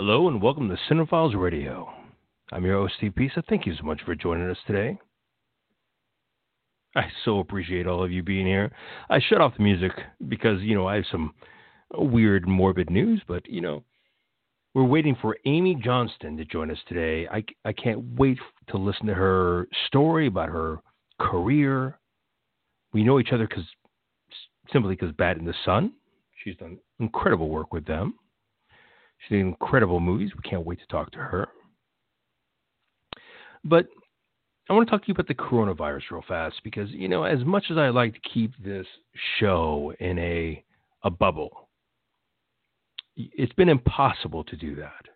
Hello and welcome to Cinephiles Radio. I'm your host, Steve Pisa. Thank you so much for joining us today. I so appreciate all of you being here. I shut off the music because, you know, I have some weird, morbid news, but, you know, we're waiting for Amy Johnston to join us today. I, I can't wait to listen to her story about her career. We know each other because simply because Bat in the Sun. She's done incredible work with them. She's did incredible movies. We can't wait to talk to her. But I want to talk to you about the coronavirus real fast because, you know, as much as I like to keep this show in a, a bubble, it's been impossible to do that.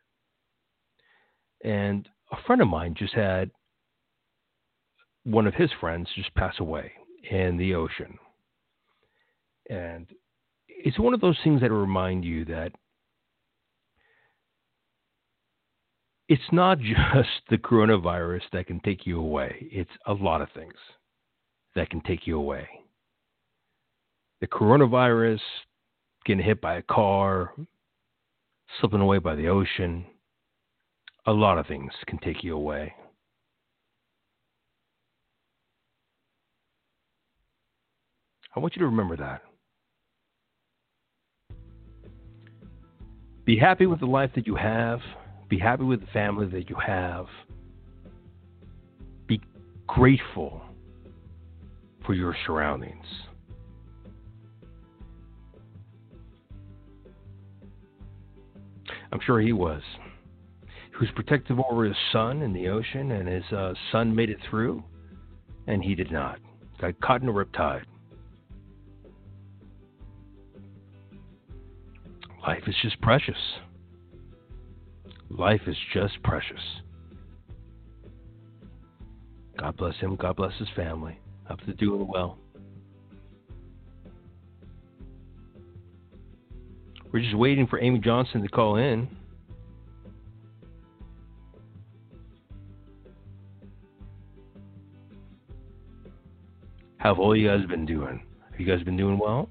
And a friend of mine just had one of his friends just pass away in the ocean. And it's one of those things that remind you that it's not just the coronavirus that can take you away, it's a lot of things that can take you away. The coronavirus, getting hit by a car, slipping away by the ocean, a lot of things can take you away. I want you to remember that. Be happy with the life that you have. Be happy with the family that you have. Be grateful for your surroundings. I'm sure he was. He was protective over his son in the ocean, and his uh, son made it through, and he did not. Got caught in a riptide. Life is just precious. Life is just precious. God bless him. God bless his family. Hope they're doing well. We're just waiting for Amy Johnston to call in. How have all you guys been doing? Have you guys been doing well?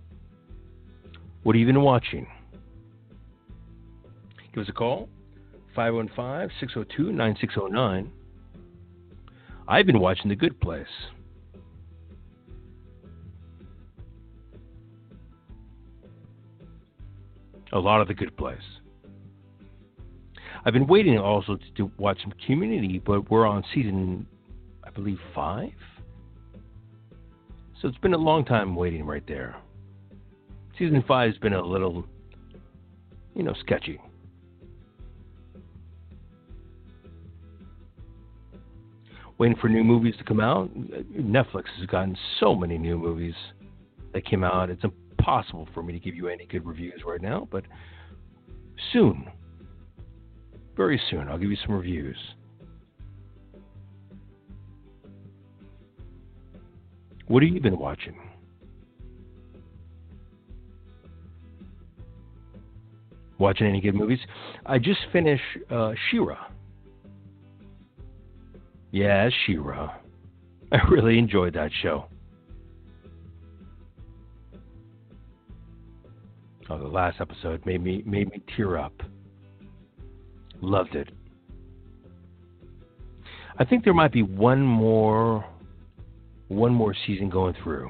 What have you been watching? Give us a call. 515 602 9609. I've been watching The Good Place. A lot of The Good Place. I've been waiting also to, to watch some Community, but we're on season, I believe, five. So it's been a long time waiting right there. Season five has been a little, you know, sketchy. Waiting for new movies to come out. Netflix has gotten so many new movies that came out. It's impossible for me to give you any good reviews right now, but soon, very soon, I'll give you some reviews. What have you been watching? Watching any good movies? I just finished uh, She-Ra. Yeah, She-Ra. I really enjoyed that show. Oh, the last episode made me made me tear up. Loved it. I think there might be one more one more season going through.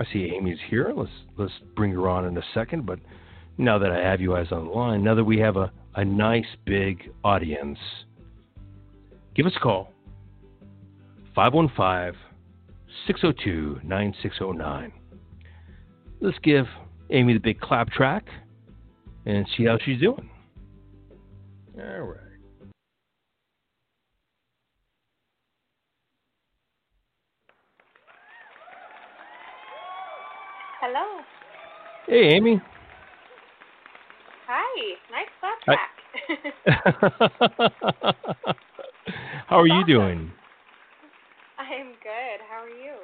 I see Amy's here. Let's let's bring her on in a second, but now that I have you guys on the line, now that we have a a nice big audience, give us a call 515 602 9609. Let's give Amy the big clap track and see how she's doing. All right. Hello. Hey, Amy. Hi. Nice flashback. How are you doing? I'm good. How are you?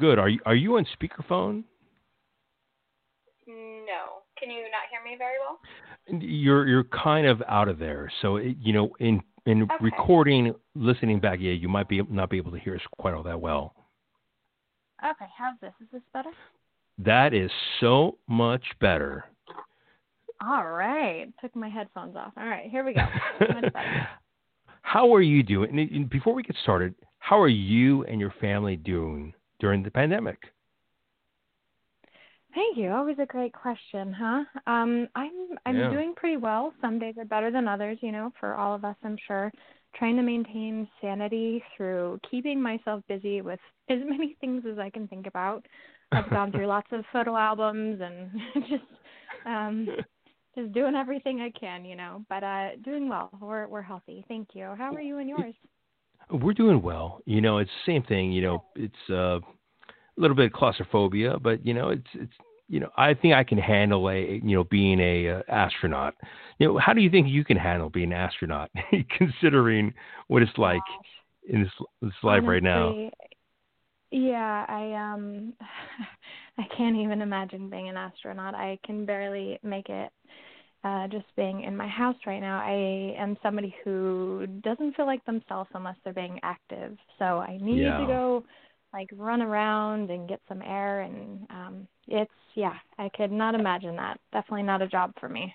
Good. Are you are you on speakerphone? No. Can you not hear me very well? You're you're kind of out of there. So it, you know, in in Okay. recording, listening back, yeah, you might be not be able to hear us quite all that well. Okay, how's this? Is this better? That is so much better. All right. Took my headphones off. All right, here we go. how are you doing? Before we get started, how are you and your family doing during the pandemic? Thank you. Always a great question, huh? Um, I'm I'm Yeah. doing pretty well. Some days are better than others, you know, for all of us, I'm sure. Trying to maintain sanity through keeping myself busy with as many things as I can think about. I've gone through lots of photo albums and just um just doing everything I can, you know. But uh doing well. We're we're healthy. Thank you. How are you and yours? We're doing well. You know, it's the same thing. You know, it's uh, a little bit of claustrophobia, but you know, it's it's you know, I think I can handle a you know being a uh, astronaut. You know, how do you think you can handle being an astronaut, considering what it's like in this this life right now? Yeah, I um I can't even imagine being an astronaut. I can barely make it uh just being in my house right now. I am somebody who doesn't feel like themselves unless they're being active. So I need Yeah. to go like run around and get some air and um it's yeah, I could not imagine that. Definitely not a job for me.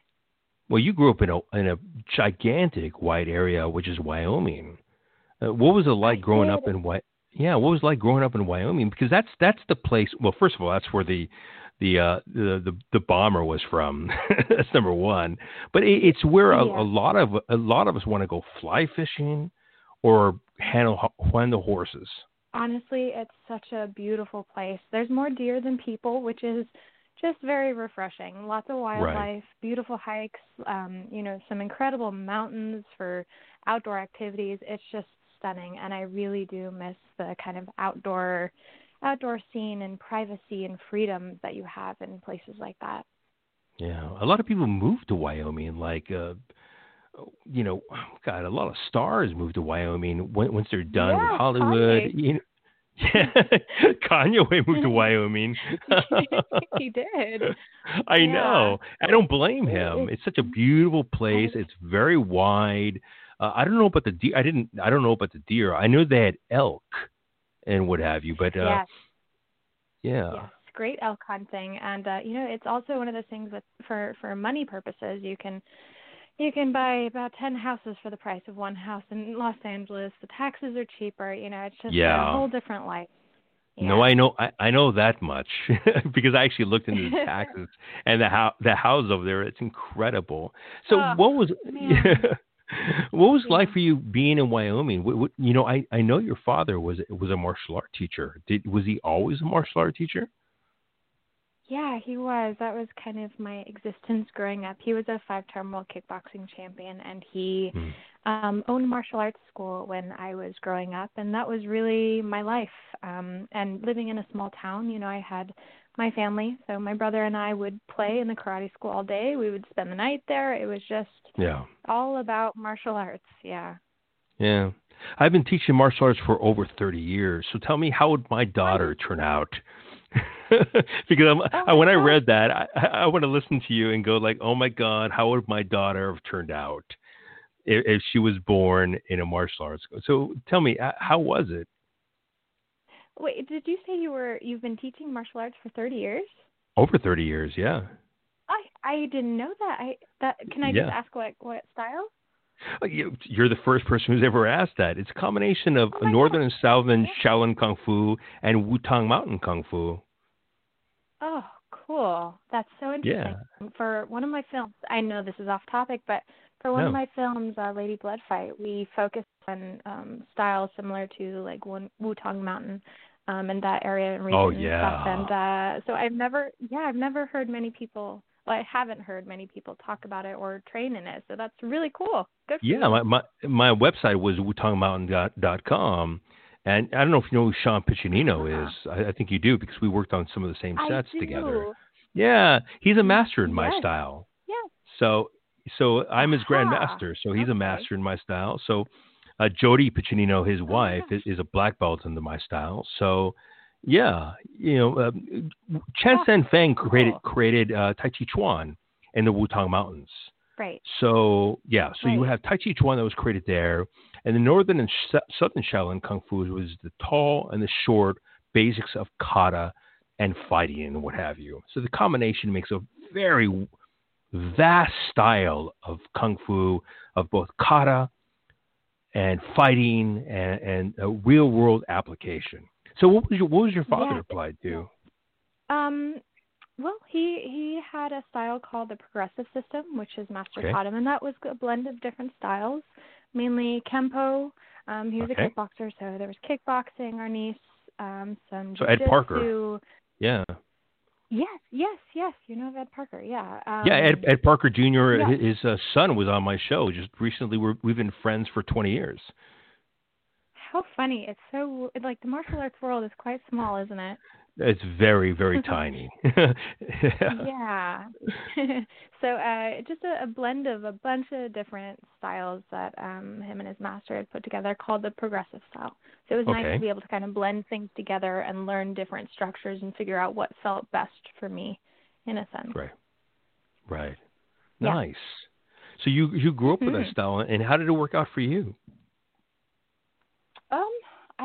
Well, you grew up in a in a gigantic white area, which is Wyoming. Uh, what was it like growing up in Wy- Yeah, what was it like growing up in Wyoming? Because that's that's the place. Well, first of all, that's where the the uh, the, the the bomber was from. that's number one. But it, it's where a, Yeah. a lot of a lot of us want to go fly fishing or handle handle horses. honestly, it's such a beautiful place. There's more deer than people, which is just very refreshing. Lots of wildlife, beautiful hikes, um, you know, some incredible mountains for outdoor activities. It's just stunning and I really do miss the kind of outdoor outdoor scene and privacy and freedom that you have in places like that. Yeah, a lot of people move to Wyoming. Like, uh, you know, God, a lot of stars move to Wyoming when, once they're done Yeah, with Hollywood. Kanye. You know, yeah, Kanye moved to Wyoming. he did. I Yeah. know. I don't blame him. it's- It's such a beautiful place. It's very wide. Uh, I don't know about the deer. I didn't. I don't know about the deer. I know they had elk and what have you. But uh, yes. yeah, Yes, great elk hunting, and uh, you know it's also one of those things that for for money purposes you can you can buy about ten houses for the price of one house in Los Angeles. The taxes are cheaper. You know, it's just Yeah. a whole different life. No, I know I, I know that much because I actually looked into the taxes and the house the house over there. It's incredible. So Oh, what was. what was it like for you being in Wyoming? What, what, you know, I, I know your father was was a martial art teacher. Did was he always a martial art teacher? Yeah, he was. That was kind of my existence growing up. He was a five-time world kickboxing champion, and he Hmm. um owned martial arts school when I was growing up and that was really my life. Um and living in a small town, you know, I had my family, so my brother and I would play in the karate school all day. We would spend the night there. It was just Yeah, all about martial arts. Yeah. yeah. I've been teaching martial arts for over thirty years. So tell me, how would my daughter turn out? because I'm, Oh I, when I read that, I, I I want to listen to you and go like, "Oh my God, how would my daughter have turned out if, if she was born in a martial arts school?" So tell me, how was it? Wait, did you say you were you've been teaching martial arts for 30 years? Over thirty years, yeah. I I didn't know that. I that can I Yeah. just ask what what style? Uh, you- You're the first person who's ever asked that. It's a combination of Oh Northern God. and Southern Yeah. Shaolin Kung Fu and Wutong Mountain Kung Fu. Oh, cool. That's so interesting. Yeah. For one of my films, I know this is off topic, but for one No. of my films, uh, Lady Blood Fight, we focused on um styles similar to like one Wutong Mountain um and that area and region Oh, and yeah. stuff. And uh so I've never yeah, I've never heard many people well, I haven't heard many people talk about it or train in it. So that's really cool. Good Yeah, you. my, my my website was wutongmountain.com. And I don't know if you know who Sean Piccinino is. I, I think you do because we worked on some of the same I sets do. together. Yeah, he's a master in my Yes. style. Yeah. So so I'm his grandmaster. So he's a master in my style. So uh, Jody Piccinino, his Oh, wife, yeah. is, is a black belt into my style. So yeah, you know, uh, Chen Oh, Sen Feng created cool. created uh, Tai Chi Chuan in the Wutong Mountains. Right. So yeah, so you have Tai Chi Chuan that was created there, and the northern and sh- southern Shaolin Kung Fu was the tall and the short basics of kata, and fighting and what have you. So the combination makes a very vast style of kung fu of both kata and fighting and, and a real world application. So what was your what was your father yeah. applied to? Um, well, he he had a style called the progressive system, which his master okay. taught him, and that was a blend of different styles, mainly kempo. Um, he was okay. a kickboxer, so there was kickboxing, arnis, um, some so Ed Parker. Yeah. Yes, yes, yes. You know Ed Parker. Yeah. Um, yeah, Ed, Ed Parker Jr. Yeah. His uh, son was on my show just recently. We're, we've been friends for 20 years. How funny! It's so like the martial arts world is quite small, isn't it? It's very, very tiny. yeah. so uh, just a, a, blend of a bunch of different styles that um, him and his master had put together called the progressive style. So it was okay. nice to be able to kind of blend things together and learn different structures and figure out what felt best for me, in a sense. Right. Right. Yeah. Nice. So you you grew up with mm-hmm. that style, and how did it work out for you?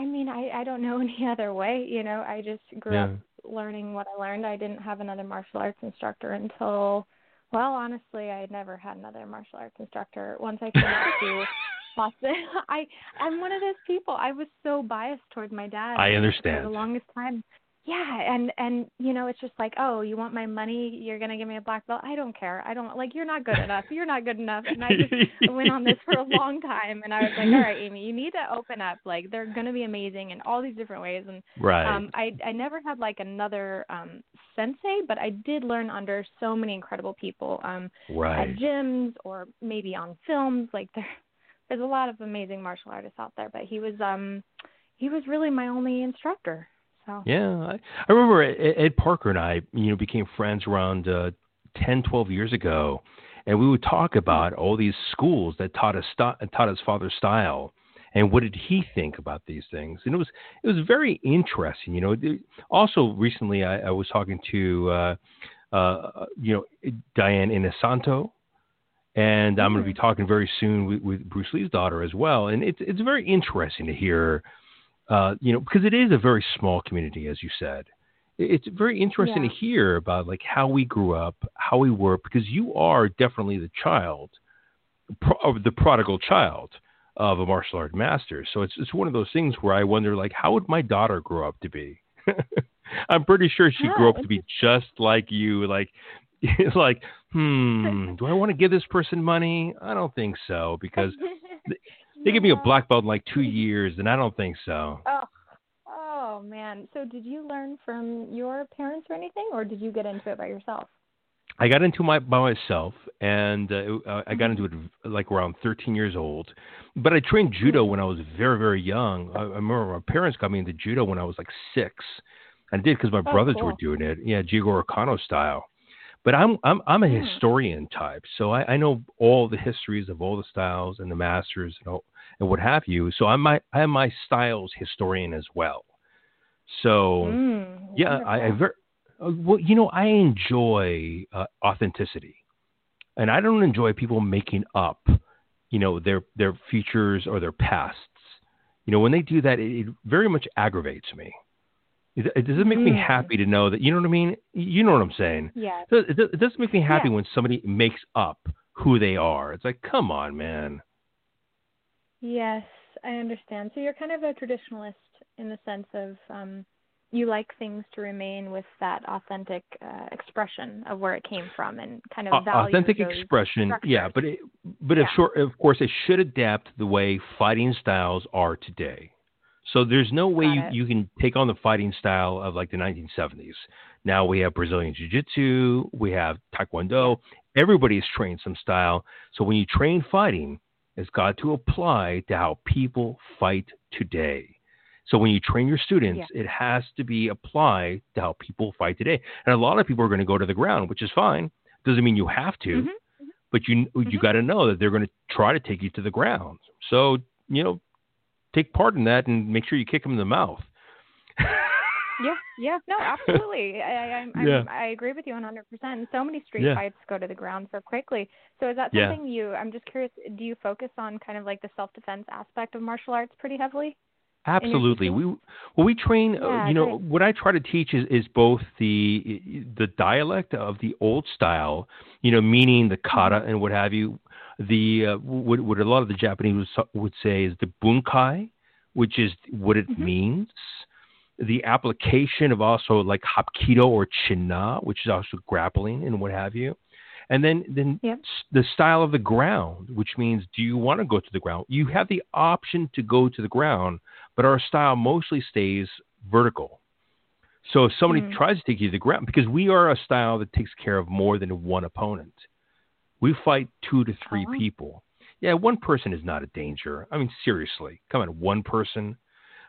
I mean, I I don't know any other way. You know, I just grew yeah. up learning what I learned. I didn't have another martial arts instructor until, well, honestly, I had never had another martial arts instructor. Once I came to Boston, I I'm one of those people. I was so biased towards my dad. I understand. For the longest time, yeah and and you know it's just like oh you want my money? You're going to give me a black belt? I don't care. I don't like you're not good enough. You're not good enough. And i just went on this for a long time and i was like all right amy you need to open up. Like they're going to be amazing in all these different ways. And right. um i i never had like another um sensei but i did learn under so many incredible people um right. at gyms or maybe on films like there there's a lot of amazing martial artists out there but he was um he was really my only instructor so yeah, I, I remember Ed Ed, Parker and I, you know, became friends around uh, 10, 12 years ago, and we would talk about all these schools that taught us st- taught his father's style, and what did he think about these things? And it was it was very interesting. You know, also recently I, I was talking to uh, uh, you know Diana Inosanto, and I'm going to be mm. talking very soon with, with Bruce Lee's daughter as well. And it's it's very interesting to hear uh, you know, because it is a very small community, as you said. It's very interesting yeah. to hear about like how we grew up, how we were, because you are definitely the child, pro- the prodigal child of a martial art master. So it's it's one of those things where I wonder like how would my daughter grow up to be? I'm pretty sure she yeah, grew up to be just like you. Like like, hmm, do I want to give this person money? I don't think so because they give me a black belt in like two years, and I don't think so. Oh, oh man. So did you learn from your parents or anything, or did you get into it by yourself? I got into my by myself, and uh, I got into it like around 13 years old. But I trained judo when I was very, very young. I, I remember my parents got me into judo when I was like six. I did because my oh, brothers cool. were doing it. Yeah, Jigoro Kano style. But I'm I'm I'm a historian type, so I, I know all the histories of all the styles and the masters and all, and what have you. So I'm my I am my styles historian as well. So mm, yeah, I, I very uh, well, you know, I enjoy uh, authenticity, and I don't enjoy people making up, you know, their their futures or their pasts. You know, when they do that, it, it very much aggravates me. It, it doesn't make mm. me happy to know that. You know what I mean? You know what I'm saying? Yeah. It, it doesn't make me happy yeah. when somebody makes up who they are. It's like, come on, man. Yes, I understand. So you're kind of a traditionalist in the sense of um, you like things to remain with that authentic uh, expression of where it came from and kind of value authentic expression. Structures. Yeah, but it, but yeah. Short, of course it should adapt the way fighting styles are today. So there's no way you, you, can take on the fighting style of like the 1970s. Now we have Brazilian Jiu Jitsu, we have Taekwondo. Everybody is trained some style. So when you train fighting, it's got to apply to how people fight today. So when you train your students, yeah. it has to be applied to how people fight today. And a lot of people are going to go to the ground, which is fine. Doesn't mean you have to, mm-hmm. mm-hmm. but you mm-hmm. you got to know that they're going to try to take you to the ground. So you know, take part in that and make sure you kick them in the mouth. yeah, yeah, no, absolutely. I, I, yeah. I agree with you 100%. So many street yeah. fights go to the ground so quickly. So is that something yeah. you? I'm just curious. Do you focus on kind of like the self defense aspect of martial arts pretty heavily? Absolutely. We well we train. Uh, yeah, you know great. what I try to teach is is both the the dialect of the old style. You know, meaning the kata mm-hmm. and what have you. The uh, what, what a lot of the Japanese would say is the bunkai, which is what it mm-hmm. means. The application of also like hapkido or chinna, which is also grappling and what have you. And then, then yep. the style of the ground, which means do you want to go to the ground? You have the option to go to the ground, but our style mostly stays vertical. So if somebody mm. tries to take you to the ground, because we are a style that takes care of more than one opponent, we fight two to 3 uh-huh. people. Yeah, one person is not a danger. I mean, seriously, come on, one person.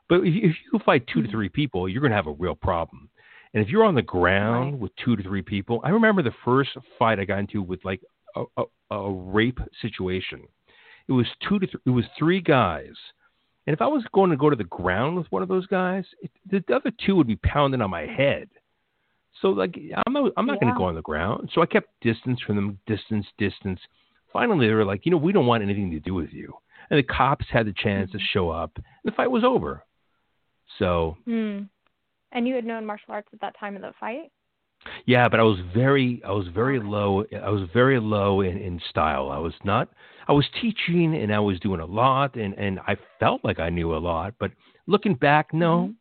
But if, if you fight 2 mm-hmm. to three people, you're going to have a real problem. And if you're on the ground right. with two to three people, I remember the first fight I got into with like a, a, a rape situation. It was two to three, it was three guys and if I was going to go to the ground with one of those guys, it, the other two would be pounding on my head. So like I'm not I'm not yeah. going to go on the ground. So I kept distance from them, distance, distance. Finally, they were like, you know, we don't want anything to do with you. And the cops had the chance mm-hmm. to show up. And the fight was over. So. Mm. And you had known martial arts at that time of the fight. Yeah, but I was very, I was very low. I was very low in, in style. I was not. I was teaching and I was doing a lot, and and I felt like I knew a lot. But looking back, no, mm-hmm.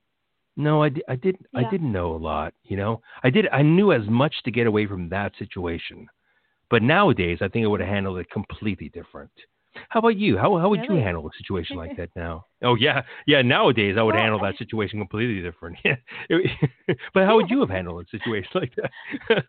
No, I, I didn't. Yeah. I didn't know a lot. You know, I did. I knew as much to get away from that situation. But nowadays, I think I would have handled it completely different. How about you? How how would really? you handle a situation like that now? Oh yeah, yeah. Nowadays, I would well, handle that situation completely different. but how would you have handled a situation like that?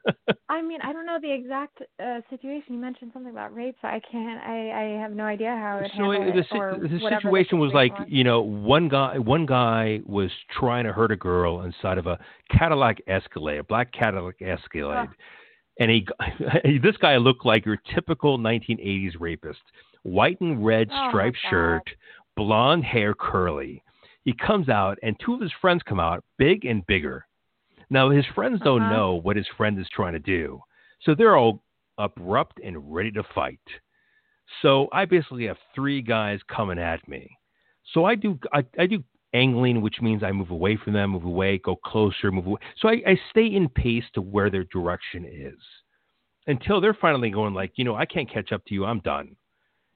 I mean, I don't know the exact uh, situation. You mentioned something about rape, so I can't. I I have no idea how it. So the, it or the situation was like was. you know one guy one guy was trying to hurt a girl inside of a Cadillac Escalade, a black Cadillac Escalade. Oh. And he, this guy looked like your typical 1980s rapist white and red oh, striped shirt, blonde hair, curly. He comes out, and two of his friends come out, big and bigger. Now, his friends don't uh-huh. know what his friend is trying to do. So they're all abrupt and ready to fight. So I basically have three guys coming at me. So I do I, I do angling, which means I move away from them, move away, go closer, move away. So I, I stay in pace to where their direction is until they're finally going like, you know, I can't catch up to you. I'm done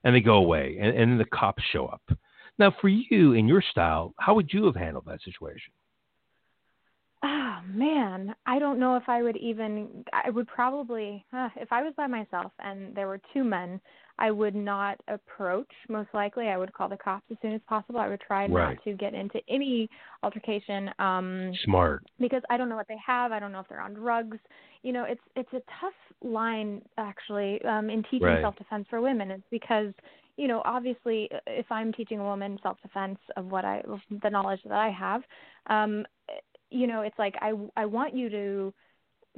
and they go away, and, and the cops show up. Now, for you in your style, how would you have handled that situation? Oh man, I don't know if I would even. I would probably, uh, if I was by myself and there were two men, I would not approach. Most likely, I would call the cops as soon as possible. I would try right. not to get into any altercation. Um, Smart. Because I don't know what they have. I don't know if they're on drugs. You know, it's it's a tough line actually um, in teaching right. self defense for women. It's because you know, obviously, if I'm teaching a woman self defense of what I, the knowledge that I have, um, you know, it's like I I want you to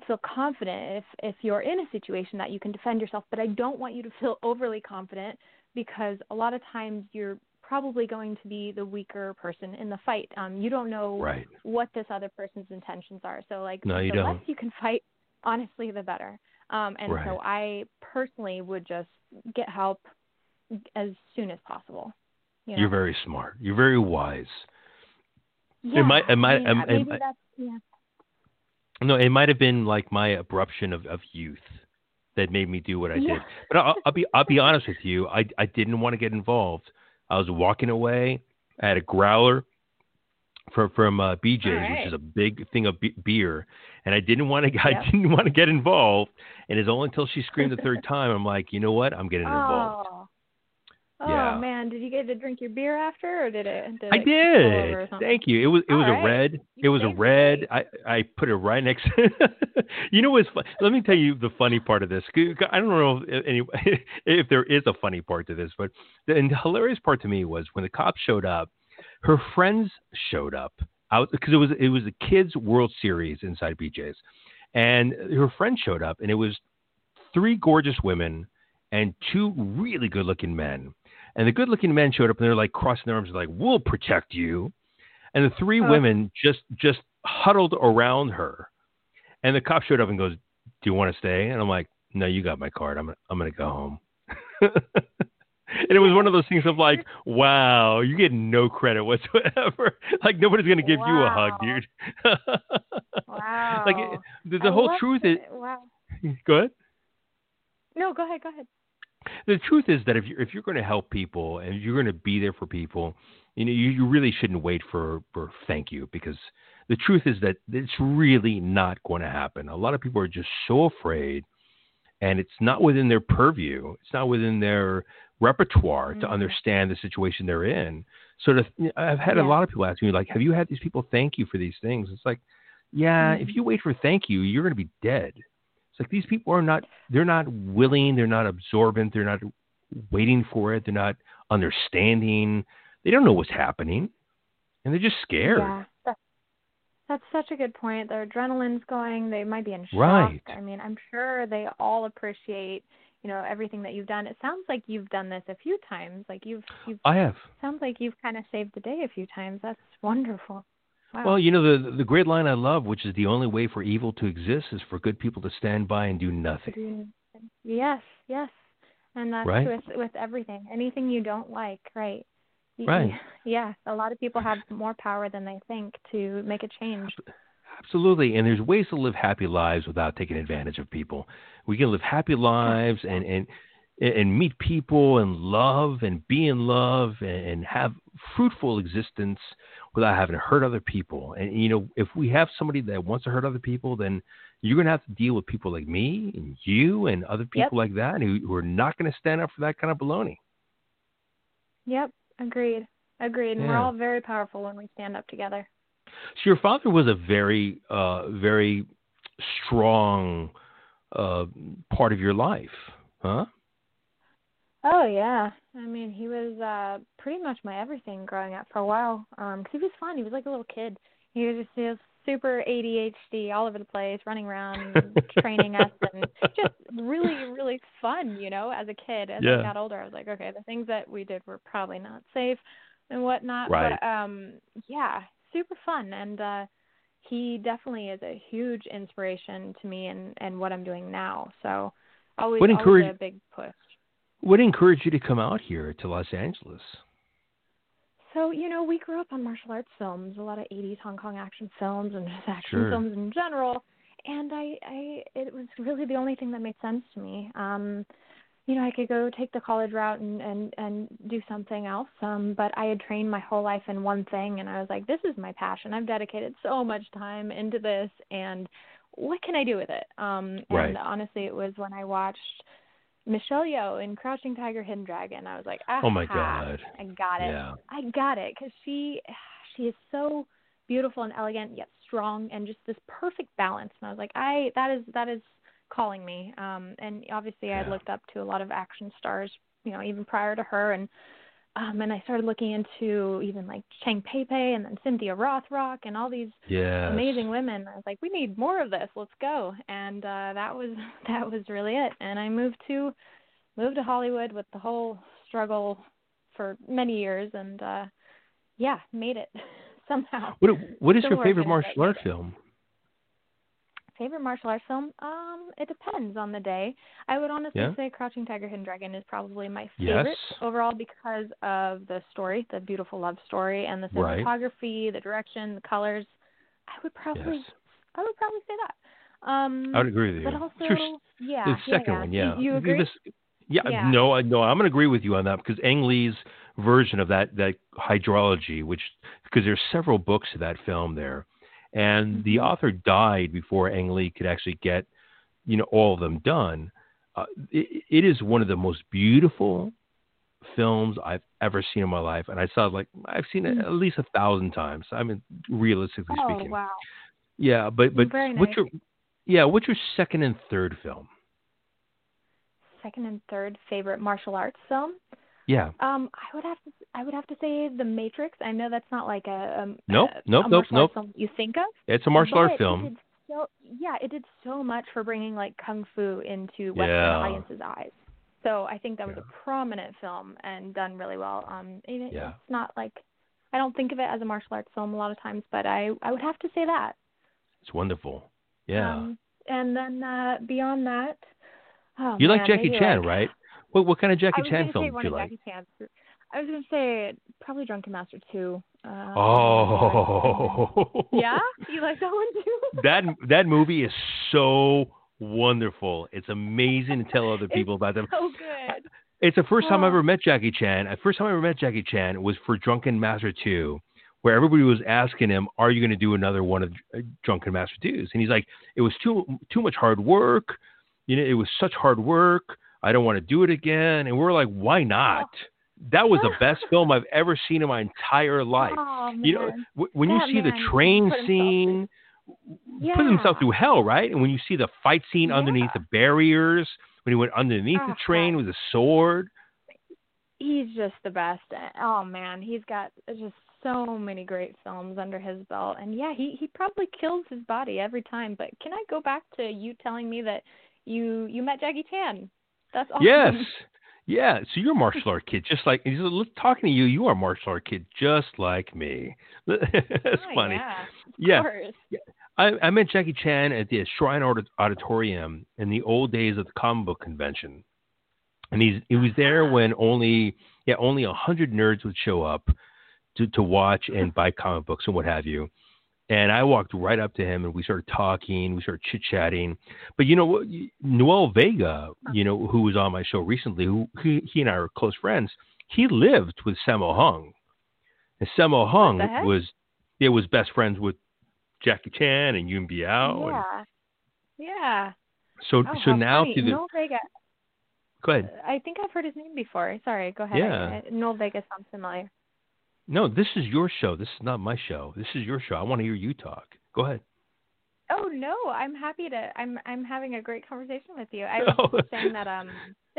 feel confident if if you're in a situation that you can defend yourself, but I don't want you to feel overly confident because a lot of times you're probably going to be the weaker person in the fight. Um, you don't know right. what this other person's intentions are. So like no, the don't. less you can fight, honestly, the better. Um, and right. so I personally would just get help as soon as possible. You know? You're very smart. You're very wise. Yeah, might, it might, I maybe it, that's, yeah. No, it might have been like my abruption of, of youth that made me do what I yeah. did. But I'll, I'll be I'll be honest with you. I I didn't want to get involved. I was walking away. I had a growler from from uh, BJ's, right. which is a big thing of b- beer, and I didn't want to yep. I didn't want to get involved. And it's only until she screamed the third time I'm like, you know what? I'm getting involved. Oh. Yeah. man, did you get to drink your beer after, or did it? Did I it did. Thank you. It was it All was right. a red. It was a red. I I put it right next. To You know what's fun? Let me tell you the funny part of this. I don't know if any if there is a funny part to this, but the, the hilarious part to me was when the cops showed up. Her friends showed up out because it was it was a kids World Series inside BJ's, and her friend showed up, and it was three gorgeous women and two really good looking men and the good looking men showed up and they're like crossing their arms, like, we'll protect you. And the three uh, women just just huddled around her. And the cop showed up and goes, Do you want to stay? And I'm like, No, you got my card. I'm I'm gonna go home. and it was one of those things of like, wow, you get no credit whatsoever. like nobody's gonna give wow. you a hug, dude. wow. Like the, the whole truth it. is. Wow. Go ahead. No, go ahead. Go ahead. The truth is that if you're if you're going to help people and you're going to be there for people, you know, you, you really shouldn't wait for for thank you because the truth is that it's really not going to happen. A lot of people are just so afraid, and it's not within their purview. It's not within their repertoire mm-hmm. to understand the situation they're in. So to, I've had yeah. a lot of people ask me like, "Have you had these people thank you for these things?" It's like, yeah, mm-hmm. if you wait for thank you, you're going to be dead. Like these people are not they're not willing, they're not absorbent, they're not waiting for it, they're not understanding. They don't know what's happening. And they're just scared. Yeah, that's, that's such a good point. Their adrenaline's going, they might be in shock. Right. I mean, I'm sure they all appreciate you know everything that you've done. It sounds like you've done this a few times. Like you've you've I have. Sounds like you've kind of saved the day a few times. That's wonderful. Wow. Well, you know the the great line I love, which is the only way for evil to exist is for good people to stand by and do nothing. Yes, yes, and that's right? with with everything. Anything you don't like, right? Right. Yeah, a lot of people have more power than they think to make a change. Absolutely, and there's ways to live happy lives without taking advantage of people. We can live happy lives and and and meet people and love and be in love and have fruitful existence without having to hurt other people. And you know, if we have somebody that wants to hurt other people, then you're going to have to deal with people like me and you and other people yep. like that who, who are not going to stand up for that kind of baloney. Yep, agreed. Agreed. And yeah. we're all very powerful when we stand up together. So your father was a very, uh, very strong uh, part of your life, huh? Oh yeah, I mean he was uh pretty much my everything growing up for a while. Um, cause he was fun. He was like a little kid. He was just he was super ADHD all over the place, running around, training us, and just really really fun. You know, as a kid. As yeah. I got older, I was like, okay, the things that we did were probably not safe and whatnot. Right. But um, yeah, super fun and. uh he definitely is a huge inspiration to me and and what I'm doing now. So always, what encourage, always a big push. What encouraged you to come out here to Los Angeles? So, you know, we grew up on martial arts films, a lot of 80s Hong Kong action films and just action sure. films in general. And I, I, it was really the only thing that made sense to me. Um, you know, I could go take the college route and and and do something else. Um, but I had trained my whole life in one thing, and I was like, this is my passion. I've dedicated so much time into this, and what can I do with it? Um, and honestly, it was when I watched Michelle Yeoh in Crouching Tiger, Hidden Dragon. I was like, ah, oh my god, I got it. Yeah. I got it because she she is so beautiful and elegant yet strong and just this perfect balance. And I was like, I that is that is calling me. Um, and obviously, yeah. I looked up to a lot of action stars, you know, even prior to her, and um, and I started looking into even like Cheng Pei Pei and then Cynthia Rothrock and all these yes. amazing women. I was like, we need more of this. Let's go. And uh, that was that was really it. And I moved to moved to Hollywood with the whole struggle for many years, and uh, yeah, made it somehow. What What is Still your favorite martial art film? Favorite martial arts film? Um, it depends on the day. I would honestly Yeah. say Crouching Tiger, Hidden Dragon is probably my Yes. favorite overall because of the story, the beautiful love story, and the Right. cinematography, the direction, the colors. I would probably, Yes. I would probably say that. Um, I would agree with you. but also, Sure. yeah, the second yeah. one, yeah. You, you agree? This- yeah, Yeah. no, I- no, I'm going to agree with you on that because Ang Lee's version of that that hydrology, which because there's several books of that film there, and the Mhm. author died before Ang Lee could actually get, you know, all of them done. Uh, it, it is one of the most beautiful films I've ever seen in my life, and I saw it like I've seen it at least a thousand times. I mean, realistically oh speaking. wow. Yeah, but but Very what's nice. your yeah, what's your second and third film? Second and third favorite martial arts film? Yeah. Um, I would have to I would have to say The Matrix. I know that's not like a um Nope, a, nope, a nope, nope. arts film you think of. It's a martial art but film. So, yeah, it did so much for bringing like kung fu into Western Yeah. audiences' eyes. So I think that was Yeah. a prominent film and done really well. Um, it, Yeah. it's not like I don't think of it as a martial arts film a lot of times, but I I would have to say that. It's wonderful. Yeah. Um, and then uh beyond that, oh, you like Jackie Chan, like- right? What what kind of Jackie Chan film do you like? I was gonna say probably Drunken Master Two. Uh, oh. yeah, you like that one too? that that movie is so wonderful. It's amazing to tell other people about them. So good. It's the first time I Oh. ever met Jackie Chan. The first time I ever met Jackie Chan was for Drunken Master 2, where everybody was asking him, "Are you going to do another one of uh, Drunken Master 2s?" And he's like, "It was too too much hard work. You know, it was such hard work. I don't want to do it again." And we're like, "Why oh. not?" That was the best film I've ever seen in my entire life. Oh. You know, w- when you see the train put scene, yeah. put himself through hell, right? And when you see the fight scene underneath the barriers, when he went underneath the Oh, train with a sword, he's just the best. Eh, oh man, he's got just so many great films under his belt. And yeah, he he probably kills his body every time. But can I go back to you telling me that you you met Jackie Chan? That's awesome. Yes. Yeah. So you're a martial art kid, just like he's talking to you. You are a martial art kid, just like me. That's Oh, funny. Yeah. Of Yeah. course. I, I met Jackie Chan at the Shrine Audit- Auditorium in the old days of the comic book convention, and he's he was there Uh-huh. when only yeah only a hundred nerds would show up to to watch and buy comic books and what have you. And I walked right up to him and we started talking, we started chit chatting. But you know what? Noel Vega, you know, who was on my show recently, who he, he and I are close friends. He lived with Sammo Hung, and Sammo Hung was yeah was best friends with Jackie Chan and Yuen Biao. And yeah. Yeah. so Oh, so now funny. through the Noel Vega. go ahead. I think I've heard his name before. Sorry, go ahead. Yeah. I, Noel Vega sounds familiar. No, this is your show. This is not my show. This is your show. I want to hear you talk. Go ahead. Oh no, I'm happy to. I'm I'm having a great conversation with you. I was Oh. just saying that um,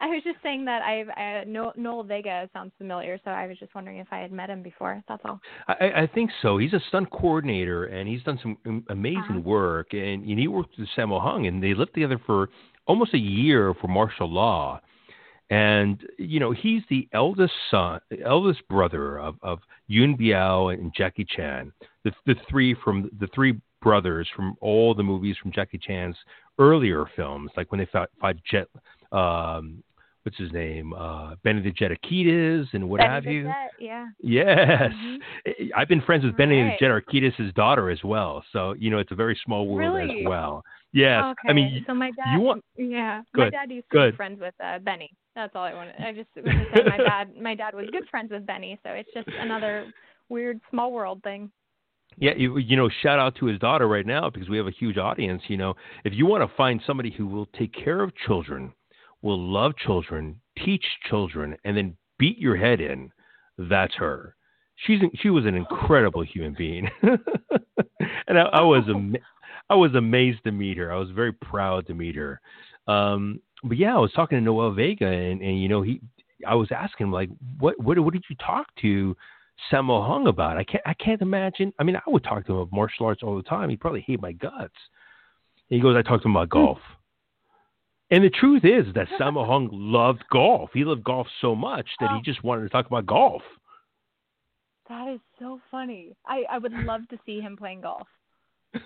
I was just saying that I've uh, Noel, Noel Vega sounds familiar, so I was just wondering if I had met him before. That's all. I, I think so. He's a stunt coordinator, and he's done some amazing Uh-huh. work. And, and he worked with Sammo Hung, and they lived together for almost a year for martial law. And you know, he's the eldest son, eldest brother of of Yuen Biao and Jackie Chan, the the three from the three brothers from all the movies from Jackie Chan's earlier films, like when they fought, fought Jet, um, what's his name, uh, Benny the Jet Urquidez and what Benny have you. Jet, yeah. Yes. Mhm. I've been friends with Benny Right. Jet Urquidez' daughter as well. So, you know, it's a very small world Really? as well. Yes. Okay. I mean, so my dad. you want- Yeah. My dad used to Go be friends with uh, Benny. That's all I wanted. I just was to say my dad. My dad was good friends with Benny, so it's just another weird small world thing. yeah, you, you know, shout out to his daughter right now because we have a huge audience. You know, if you want to find somebody who will take care of children, will love children, teach children, and then beat your head in, that's her. She's she was an incredible human being, and I, I was ama- I was amazed to meet her. I was very proud to meet her. Um, but yeah, I was talking to Noel Vega, and, and you know he, I was asking him like, what what what did you talk to Sammo Hung about? I can't I can't imagine. I mean, I would talk to him about martial arts all the time. He'd probably hate my guts. And he goes, I talked to him about hmm. golf. And the truth is that Sammo Hung loved golf. He loved golf so much that he just wanted to talk about golf. That is so funny. I I would love to see him playing golf.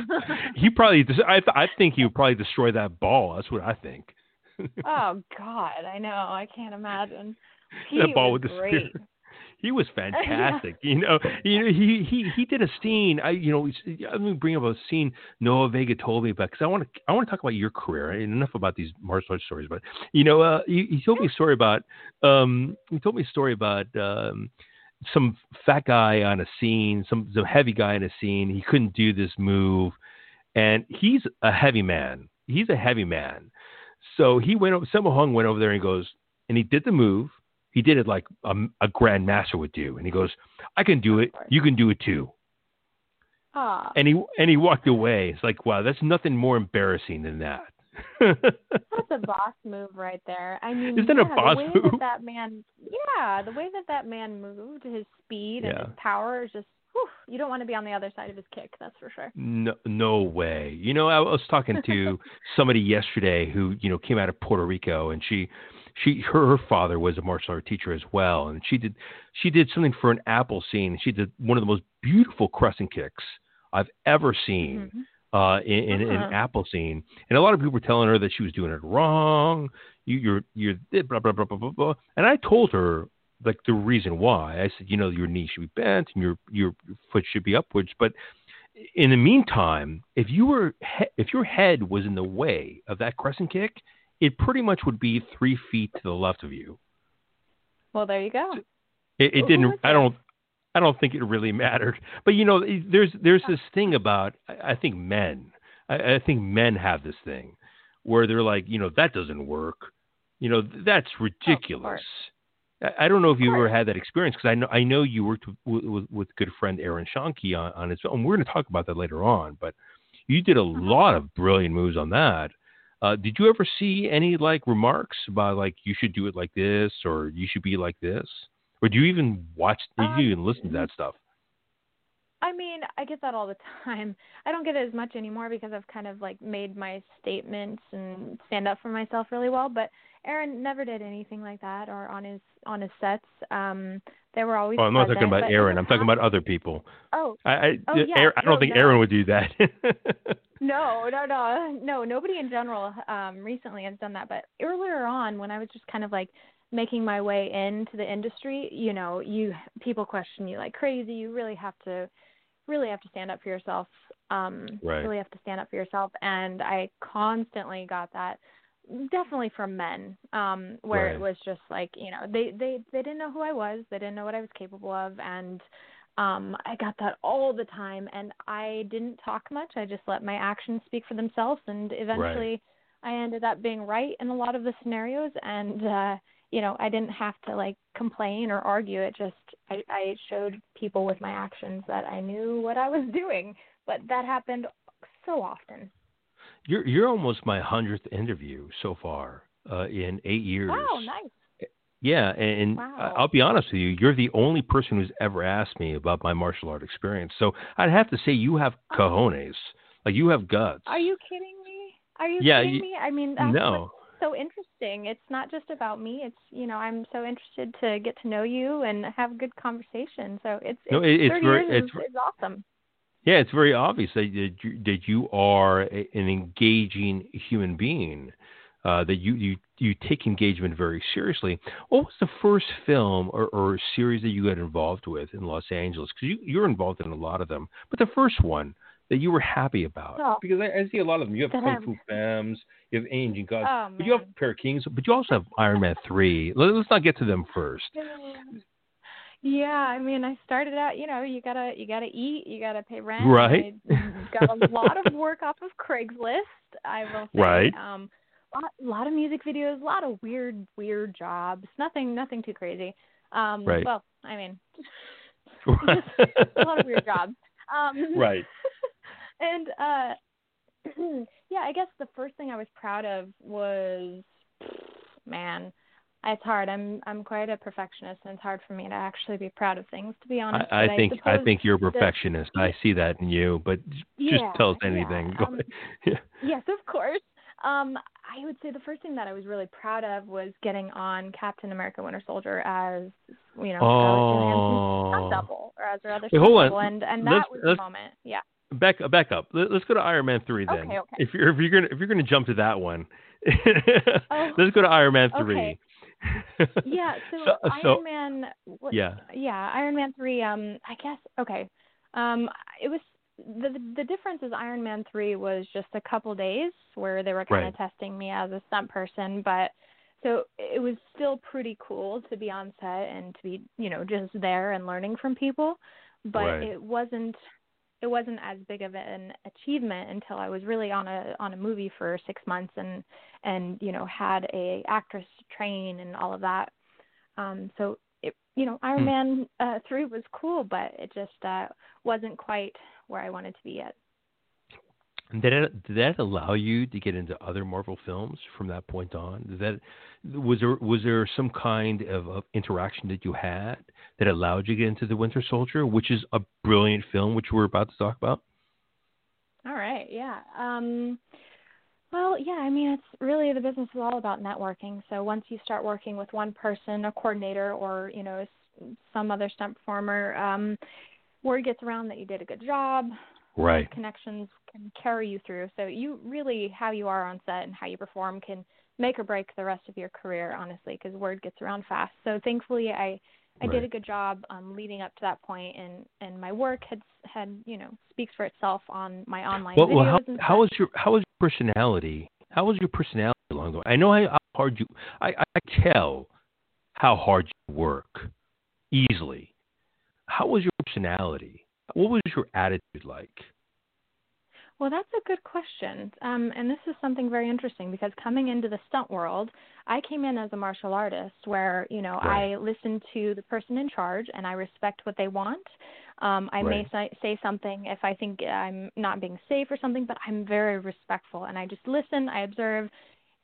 he probably, I, I think he would probably destroy that ball. That's what I think. oh God, I know. I can't imagine. He that ball was with the great. spear. He was fantastic. You know, you know, he he he did a scene. I you know, let me bring up a scene Noel Vega told me about because I want to I want to talk about your career. And enough about these martial arts stories, but you know, uh, he, he told me a story about um he told me a story about um some fat guy on a scene, some some heavy guy on a scene. He couldn't do this move, and he's a heavy man. He's a heavy man. So he went over. Sammo Hung went over there and goes, and he did the move. He did it like a, a grandmaster would do, and he goes, "I can do it. You can do it too." Ah, And he and he walked away. It's like, wow, that's nothing more embarrassing than that. That's a boss move right there. I mean, Isn't that a boss the way move? That, that man, yeah, the way that that man moved, his speed and Yeah. his power is just. Whew, you don't want to be on the other side of his kick. That's for sure. No, no way. You know, I was talking to somebody yesterday who, you know, came out of Puerto Rico, and she, she, her, her father was a martial art teacher as well, and she did, she did something for an Appleseed. She did one of the most beautiful crescent kicks I've ever seen. Mhm. Uh, in, in, uh-huh. in Appleseed, and a lot of people were telling her that she was doing it wrong. You, you're you're blah blah blah blah blah blah. And I told her like the reason why. I said, you know, your knee should be bent and your your foot should be upwards. But in the meantime, if you were if your head was in the way of that crescent kick, it pretty much would be three feet to the left of you. Well, there you go. It, it didn't. I don't. I don't think it really mattered. But you know, there's there's this thing about I think men. I, I think men have this thing where they're like, you know, that doesn't work. You know, that's ridiculous. Oh, I don't know if you ever had that experience because I know I know you worked with, with, with good friend Aaron Schoenke on, on his film. We're going to talk about that later on, but you did a uh-huh. lot of brilliant moves on that. Uh, did you ever see any like remarks about like you should do it like this or you should be like this? Or do you even watch? Do you um, even listen to that stuff? I mean, I get that all the time. I don't get it as much anymore because I've kind of like made my statements and stand up for myself really well. But Aaron never did anything like that, or on his on his sets. Um, they were always. Oh, I'm not talking about Aaron. I'm talking about other people. Oh. I I, oh, yeah. Aaron, I don't no, think no. Aaron would do that. no, no, no, no. Nobody in general um recently has done that. But earlier on, when I was just kind of like making my way into the industry, you know, you people question you like crazy. You really have to really have to stand up for yourself. Um right. really have to stand up for yourself and I constantly got that definitely from men um where right. it was just like, you know, they they they didn't know who I was, they didn't know what I was capable of and um I got that all the time and I didn't talk much. I just let my actions speak for themselves and eventually right. I ended up being right in a lot of the scenarios and uh you know, I didn't have to like complain or argue. It just I, I showed people with my actions that I knew what I was doing. But that happened so often. You're you're almost my hundredth interview so far uh, in eight years. Wow, nice. Yeah, and wow. I'll be honest with you, you're the only person who's ever asked me about my martial art experience. So I'd have to say you have oh. cojones, like you have guts. Are you kidding me? Are you yeah, kidding me? I mean, no so interesting. It's not just about me. It's you know I'm so interested to get to know you and have a good conversation. So it's, it's no, it, it's 30 very, years it's, is, is awesome. Yeah, it's very obvious that you, that you are a, an engaging human being. Uh, that you, you you take engagement very seriously. What was the first film or, or series that you got involved with in Los Angeles? Because you you're involved in a lot of them, but the first one that you were happy about? Oh, because I, I, see a lot of them. You have Kung Fu Femmes, you have Ancient Gods, oh, but you have Pair of Kings, but you also have Iron Man 3. Let, us not get to them first. Yeah, I mean, I started out, you know, you gotta you gotta eat, you gotta pay rent. Right. I got a lot of work off of Craigslist. I will say. Right. Um, a lot, lot of music videos, a lot of weird, weird jobs. Nothing, nothing too crazy. Um, right. Well, I mean, a lot of weird jobs. Um, right and uh yeah, I guess the first thing I was proud of was man, it's hard. I'm I'm quite a perfectionist, and it's hard for me to actually be proud of things. To be honest, I, I think I, I, think you're a perfectionist. The, I see that in you. But just yeah, tell us anything. Yeah, um, yeah. Yes, of course. Um, I would say the first thing that I was really proud of was getting on Captain America: Winter Soldier as you know oh. double or as her other Wait, hold double, and and that was the moment. Yeah back back up. Let, us go to Iron Man three then. Okay, okay. If you're if you're gonna if you're gonna jump to that one, oh, let's go to Iron Man three. Okay. yeah. So, so, Iron so, Man. What, yeah. Yeah, Iron Man three. Um, I guess okay. Um, it was the the difference is Iron Man three was just a couple days where they were kind of testing me as a stunt person, but so it was still pretty cool to be on set and to be you know just there and learning from people, but right. it wasn't it wasn't as big of an achievement until I was really on a on a movie for six months and and you know had a actress train and all of that. Um, so it you know Iron hmm. Man uh, three was cool, but it just uh, wasn't quite where I wanted to be yet. Did that, did that allow you to get into other Marvel films from that point on? Did that was there was there some kind of, of interaction that you had that allowed you to get into the Winter Soldier, which is a brilliant film, which we're about to talk about? All right, yeah. Um, well, yeah, I mean, it's really the business is all about networking. So once you start working with one person, a coordinator, or you know, some other stunt performer, um, word gets around that you did a good job. right. connections can carry you through. So you really how you are on set and how you perform can make or break the rest of your career, honestly, because word gets around fast. So thankfully, I I right. did a good job um, leading up to that point, and and my work had had you know speaks for itself on my online well, videos. Well, how, and how was your how was your personality? How was your personality along the way? I know how hard you. I I tell how hard you work easily. How was your personality? What was your attitude like? Well, that's a good question. Um, and this is something very interesting because coming into the stunt world, I came in as a martial artist where, you know, right. I listen to the person in charge and I respect what they want. Um, I right. may say something if I think I'm not being safe or something, but I'm very respectful and I just listen, I observe.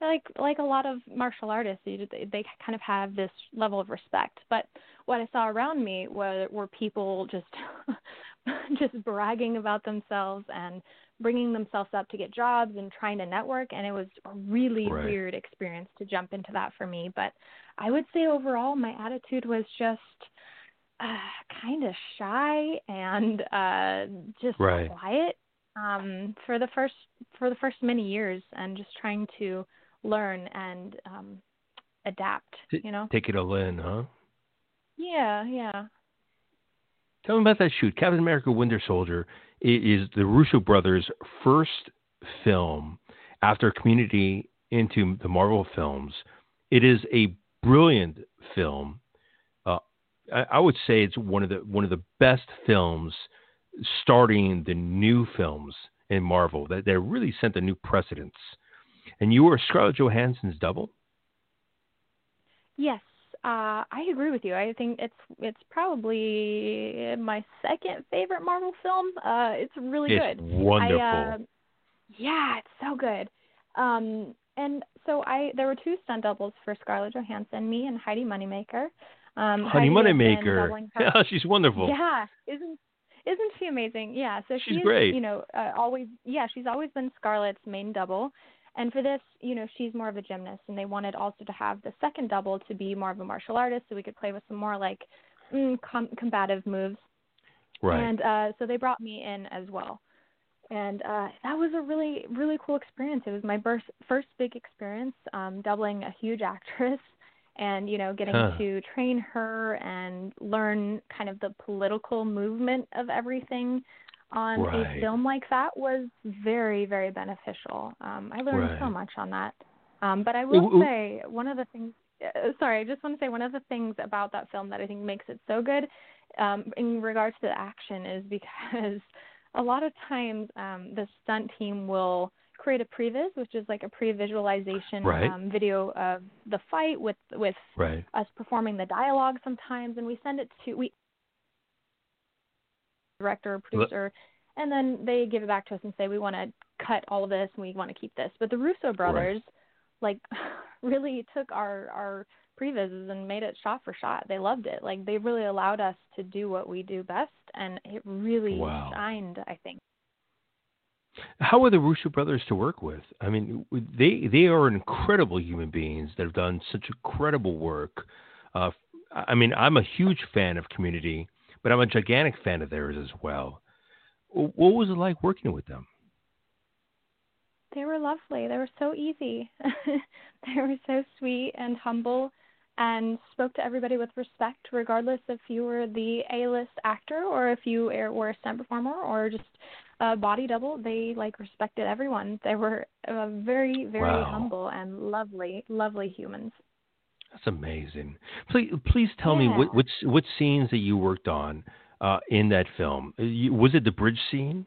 Like like a lot of martial artists, they, they kind of have this level of respect. But what I saw around me were were people just just bragging about themselves and bringing themselves up to get jobs and trying to network and it was a really right. weird experience to jump into that for me. But i would say overall my attitude was just uh, kind of shy and uh just right. quiet um for the first for the first many years and just trying to learn and um adapt you know? take it all in huh? Yeah yeah. Tell me about that shoot captain america winter soldier is the Russo brothers' first film after Community into the Marvel films. It is a brilliant film. Uh, I, I, would say it's one of the one of the best films starting the new films in Marvel that, that really set the new precedents. And you were Scarlett Johansson's double. Yes, uh, I agree with you. I think it's it's probably my second favorite Marvel film. Uh, it's really it's good. Wonderful. I, uh, yeah, it's so good. Um, and so I there were two stunt doubles for Scarlett Johansson, me and Heidi Moneymaker. Um, Heidi Moneymaker. Yeah, she's wonderful. Yeah, isn't isn't she amazing? Yeah, so she's, she's great. You know, uh, always yeah, she's always been Scarlett's main double. And for this, you know, she's more of a gymnast, and they wanted also to have the second double to be more of a martial artist, so we could play with some more like mm, com- combative moves. Right. And uh, so they brought me in as well, and uh, that was a really really cool experience. It was my first first big experience um, doubling a huge actress, and you know getting huh. to train her and learn kind of the political movement of everything on right. a film like that was very, very beneficial. Um, I learned right. so much on that. Um, but I will ooh, ooh. say one of the things. Uh, sorry, I just want to say one of the things about that film that I think makes it so good, um, in regards to the action, is because a lot of times um, the stunt team will create a previs, which is like a pre-visualization right. um, video of the fight with with right. us performing the dialogue sometimes, and we send it to we director or producer, and then they give it back to us and say we want to cut all of this and we want to keep this. But the Russo brothers, right. like, really took our our previses and made it shot for shot. They loved it. Like they really allowed us to do what we do best, and it really wow. shined. I think. How are the Russo brothers to work with? I mean, they they are incredible human beings that have done such incredible work. Uh, I mean, I'm a huge fan of Community but I'm a gigantic fan of theirs as well. What was it like working with them? They were lovely. They were so easy. they were so sweet and humble and spoke to everybody with respect, regardless if you were the A-list actor or if you were a stunt performer or just a body double. They like respected everyone. They were uh, very, very wow. humble and lovely, lovely humans. That's amazing. Please, please tell yeah. me what, what what scenes that you worked on uh, in that film. Uh, was it the bridge scene?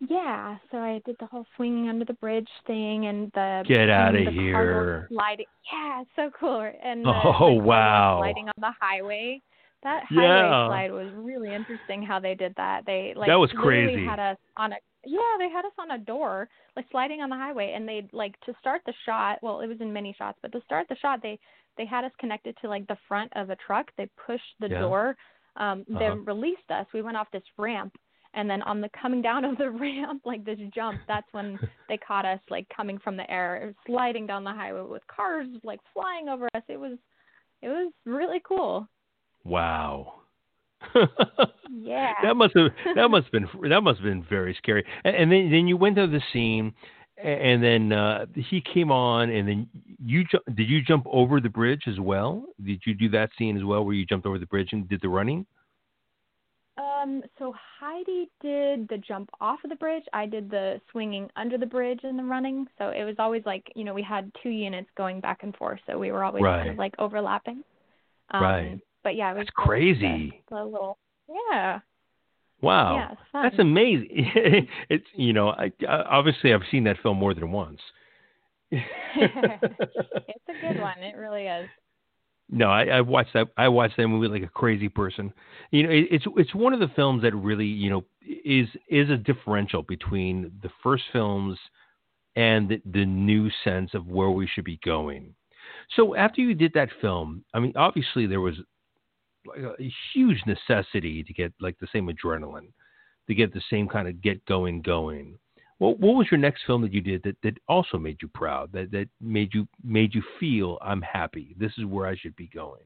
Yeah, so I did the whole swinging under the bridge thing and the get out of here sliding. Yeah, so cool. And the, oh the wow, sliding on the highway. That yeah. highway slide was really interesting. How they did that. They like that was crazy. Had us on a yeah, they had us on a door, like sliding on the highway, and they like to start the shot. Well, it was in many shots, but to start the shot, they they had us connected to like the front of a truck. They pushed the yeah. door, um, uh-huh. then released us. We went off this ramp, and then on the coming down of the ramp, like this jump, that's when they caught us like coming from the air, sliding down the highway with cars like flying over us. It was, it was really cool. Wow. yeah. That must have that must have been that must have been very scary. And, and then then you went to the scene, and then uh, he came on, and then you ju- did you jump over the bridge as well? Did you do that scene as well, where you jumped over the bridge and did the running? Um, so Heidi did the jump off of the bridge. I did the swinging under the bridge and the running. So it was always like, you know, we had two units going back and forth, so we were always right. kind of like overlapping. Um, right. But yeah, it was That's crazy. The, the little, yeah. Wow. Yeah. That's amazing. it's you know, I, I obviously I've seen that film more than once. it's a good one. It really is. No, I, I watched that. I watched that movie like a crazy person. You know, it, it's it's one of the films that really you know is is a differential between the first films and the, the new sense of where we should be going. So after you did that film, I mean, obviously there was a huge necessity to get like the same adrenaline, to get the same kind of get going going. What what was your next film that you did that, that also made you proud? That that made you made you feel I'm happy. This is where I should be going.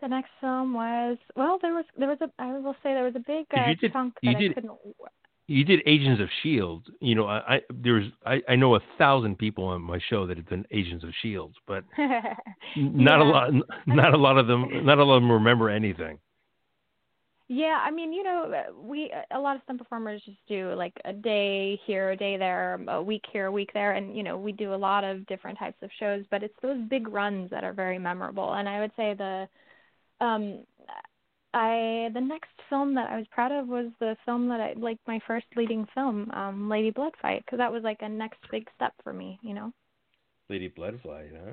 The next film was well, there was there was a I will say there was a big uh, did, chunk that did, I couldn't. You did Agents of Shield. You know, I, I there's I, I know a thousand people on my show that have been Agents of Shields, but not Yeah. a lot not a lot of them not a lot of them remember anything. Yeah, I mean, you know, we a lot of stunt performers just do like a day here, a day there, a week here, a week there, and you know, we do a lot of different types of shows, but it's those big runs that are very memorable. And I would say the um I the next film that I was proud of was the film that I like my first leading film, um Lady Bloodfight, because that was like a next big step for me, you know. Lady Bloodfight, huh?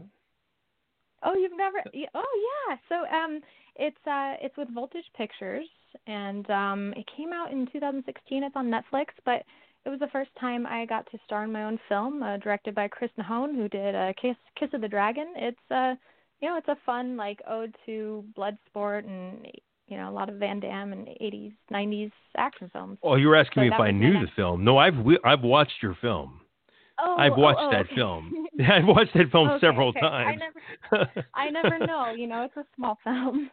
Oh, you've never? Oh, yeah. So, um, it's uh, it's with Voltage Pictures, and um, it came out in 2016. It's on Netflix, but it was the first time I got to star in my own film, uh, directed by Chris Nahon, who did uh, Kiss Kiss of the Dragon. It's uh, you know, it's a fun like ode to blood sport and you know a lot of Van Damme and 80s, 90s action films. Oh, you were asking So me if I knew the film. No, I've we- I've watched your film. Oh, I've oh, watched oh, that okay. film. I've watched that film Okay, several okay. times. I never, I never know. You know, it's a small film.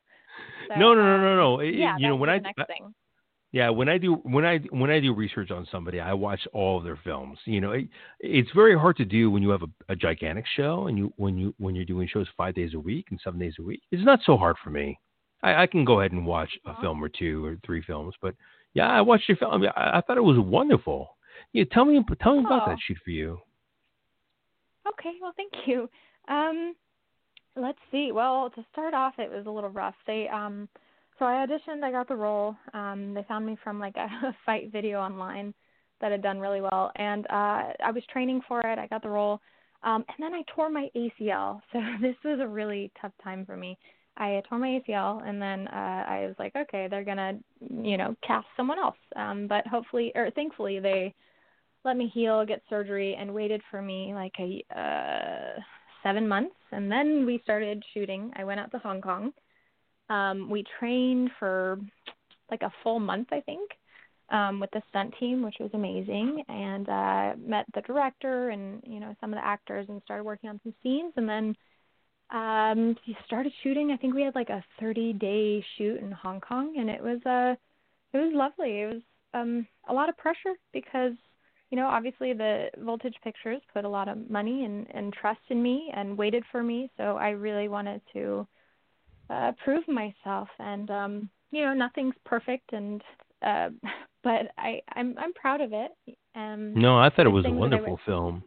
So, no, no, no, no, um, no. It- Yeah, you know when I thing. Yeah, when I do when I when I do research on somebody, I watch all of their films. You know, it, it's very hard to do when you have a, a gigantic show and you when you when you're doing shows five days a week and seven days a week. It's not so hard for me. I, I can go ahead and watch a film or two or three films, but yeah, I watched your film. I, mean, I, I thought it was wonderful. Yeah, tell me tell me about Oh. that shoot for you. Okay, well, thank you. Um, let's see. Well, to start off, it was a little rough. They um, so I auditioned. I got the role. Um, they found me from like a fight video online that had done really well, and uh, I was training for it. I got the role, um, and then I tore my ACL. So this was a really tough time for me. I tore my ACL, and then uh, I was like, okay, they're gonna, you know, cast someone else. Um, but hopefully, or thankfully, they let me heal, get surgery, and waited for me like a uh, seven months, and then we started shooting. I went out to Hong Kong. Um, we trained for like a full month, I think, um, with the stunt team, which was amazing, and uh, met the director and you know some of the actors, and started working on some scenes, and then um, we started shooting. I think we had like a 30 day shoot in Hong Kong, and it was uh, it was lovely. It was um, a lot of pressure because you know, obviously the Voltage Pictures put a lot of money and, and trust in me and waited for me, so I really wanted to uh, prove myself. And um, you know, nothing's perfect, and uh, but I I'm I'm proud of it. Um, No, I thought it was a things that I wonderful film.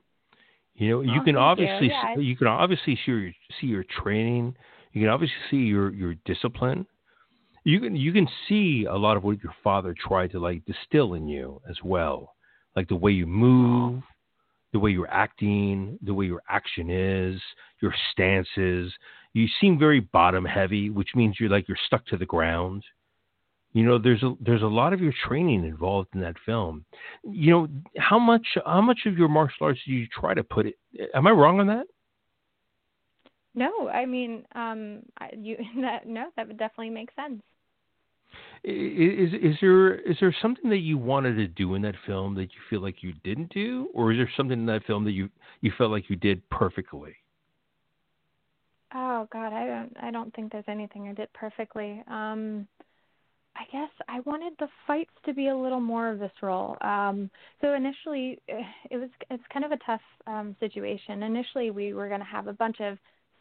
You know, you Oh, can obviously you can obviously see your see your training. You can obviously see your your discipline. You can you can see a lot of what your father tried to like distill in you as well, like the way you move, the way you're acting, the way your action is, your stances. You seem very bottom heavy, which means you're like you're stuck to the ground. You know, there's a there's a lot of your training involved in that film. You know, how much how much of your martial arts do you try to put it? Am I wrong on that? No, I mean, um, you that no, that would definitely make sense. Is is there is there something that you wanted to do in that film that you feel like you didn't do, or is there something in that film that you you felt like you did perfectly? Oh God, I don't I don't think there's anything I did perfectly. Um I guess I wanted the fights to be a little more visceral. Um, so initially, eh, it was it's kind of a tough um, situation. Initially, we were going to have a bunch of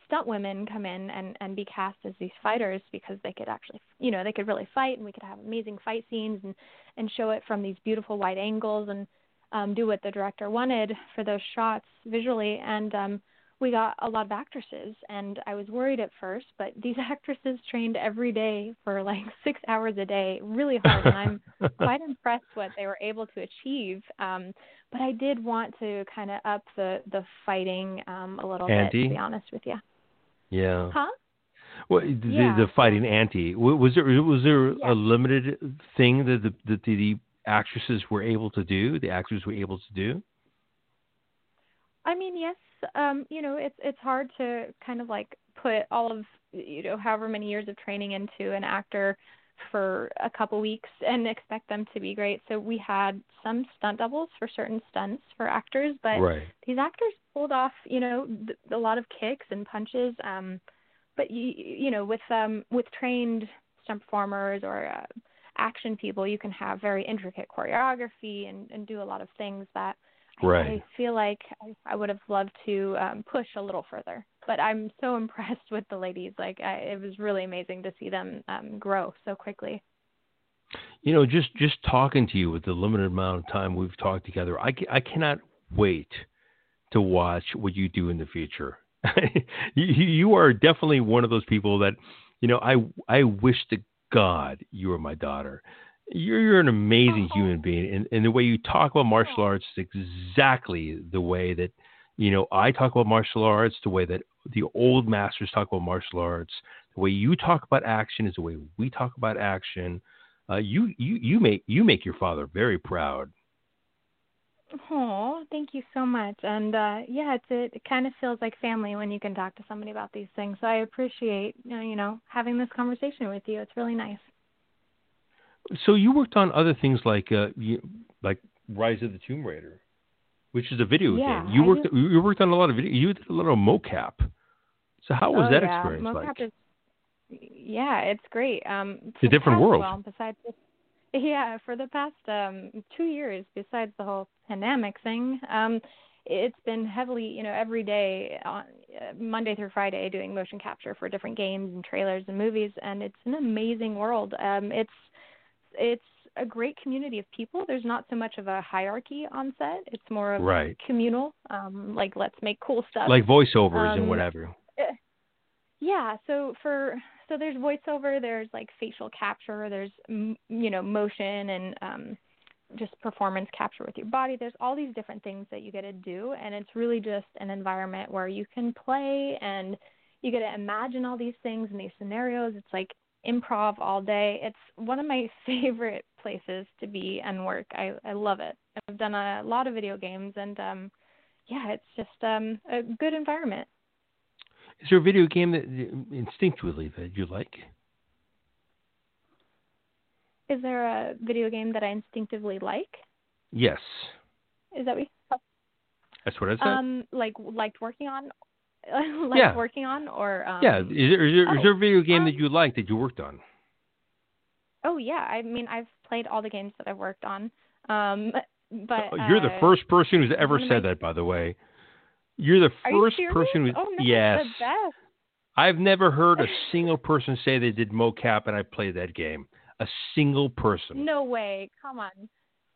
stunt women come in and and be cast as these fighters because they could actually, you know, they could really fight, and we could have amazing fight scenes and and show it from these beautiful wide angles and um, do what the director wanted for those shots visually. And um, we got a lot of actresses and I was worried at first, but these actresses trained every day for like six hours a day, really hard, and I'm quite impressed what they were able to achieve. Um, but I did want to kind of up the the fighting um, a little ante? bit, to be honest with you. Yeah. Huh? Well, the, yeah. the fighting ante was there was there yeah. a limited thing that the, that the actresses were able to do, the actors were able to do? I mean, yes, um, you know, it's it's hard to kind of like put all of you know however many years of training into an actor for a couple weeks and expect them to be great. So we had some stunt doubles for certain stunts for actors, but right. these actors pulled off, you know, th- a lot of kicks and punches. Um, but you you know with um with trained stunt performers or uh, action people, you can have very intricate choreography and and do a lot of things that Right. I feel like I, I would have loved to um, push a little further, but I'm so impressed with the ladies. Like I, it was really amazing to see them um, grow so quickly. You know, just just talking to you with the limited amount of time we've talked together, I I cannot wait to watch what you do in the future. you, you are definitely one of those people that, you know, I I wish to God you were my daughter you're, you're an amazing oh. human being, and, and the way you talk about martial arts is exactly the way that you know I talk about martial arts, the way that the old masters talk about martial arts, the way you talk about action is the way we talk about action. Uh, you you you make you make your father very proud. Oh, thank you so much. And uh yeah, it's it, it kind of feels like family when you can talk to somebody about these things. So I appreciate you know having this conversation with you. It's really nice. So you worked on other things like uh, you, like Rise of the Tomb Raider, which is a video yeah, game. You I worked you worked on a lot of video. You did a lot of mocap. So how was oh, that yeah. experience mocap like? Is, yeah, it's great. Um, it's a different world. Well, besides, yeah, for the past um two years, besides the whole pandemic thing, um, it's been heavily, you know, every day on uh, Monday through Friday doing motion capture for different games and trailers and movies, and it's an amazing world. Um, it's it's a great community of people. There's not so much of a hierarchy on set. It's more of right. communal. Um, like let's make cool stuff. Like voiceovers um, and whatever. Eh, yeah. So for so there's voiceover. There's like facial capture. There's you know motion and um, just performance capture with your body. There's all these different things that you get to do, and it's really just an environment where you can play and you get to imagine all these things and these scenarios. It's like improv all day. It's one of my favorite places to be and work. I I love it. I've done a lot of video games and um yeah, it's just um a good environment. Is there a video game that instinctively that you like? Is there a video game that I instinctively like? Yes. Is that what? You, That's what I said. Um, like liked working on like yeah. working on or um, yeah is there, is, there, oh, is there a video game um, that you like that you worked on? Oh yeah i mean i've played all the games that i've worked on um but oh, you're the uh, first person who's ever said that by the way. You're the first you person who's oh, no, yes the best. i've never heard a single person say they did mocap and i played that game. A single person. No way. Come on.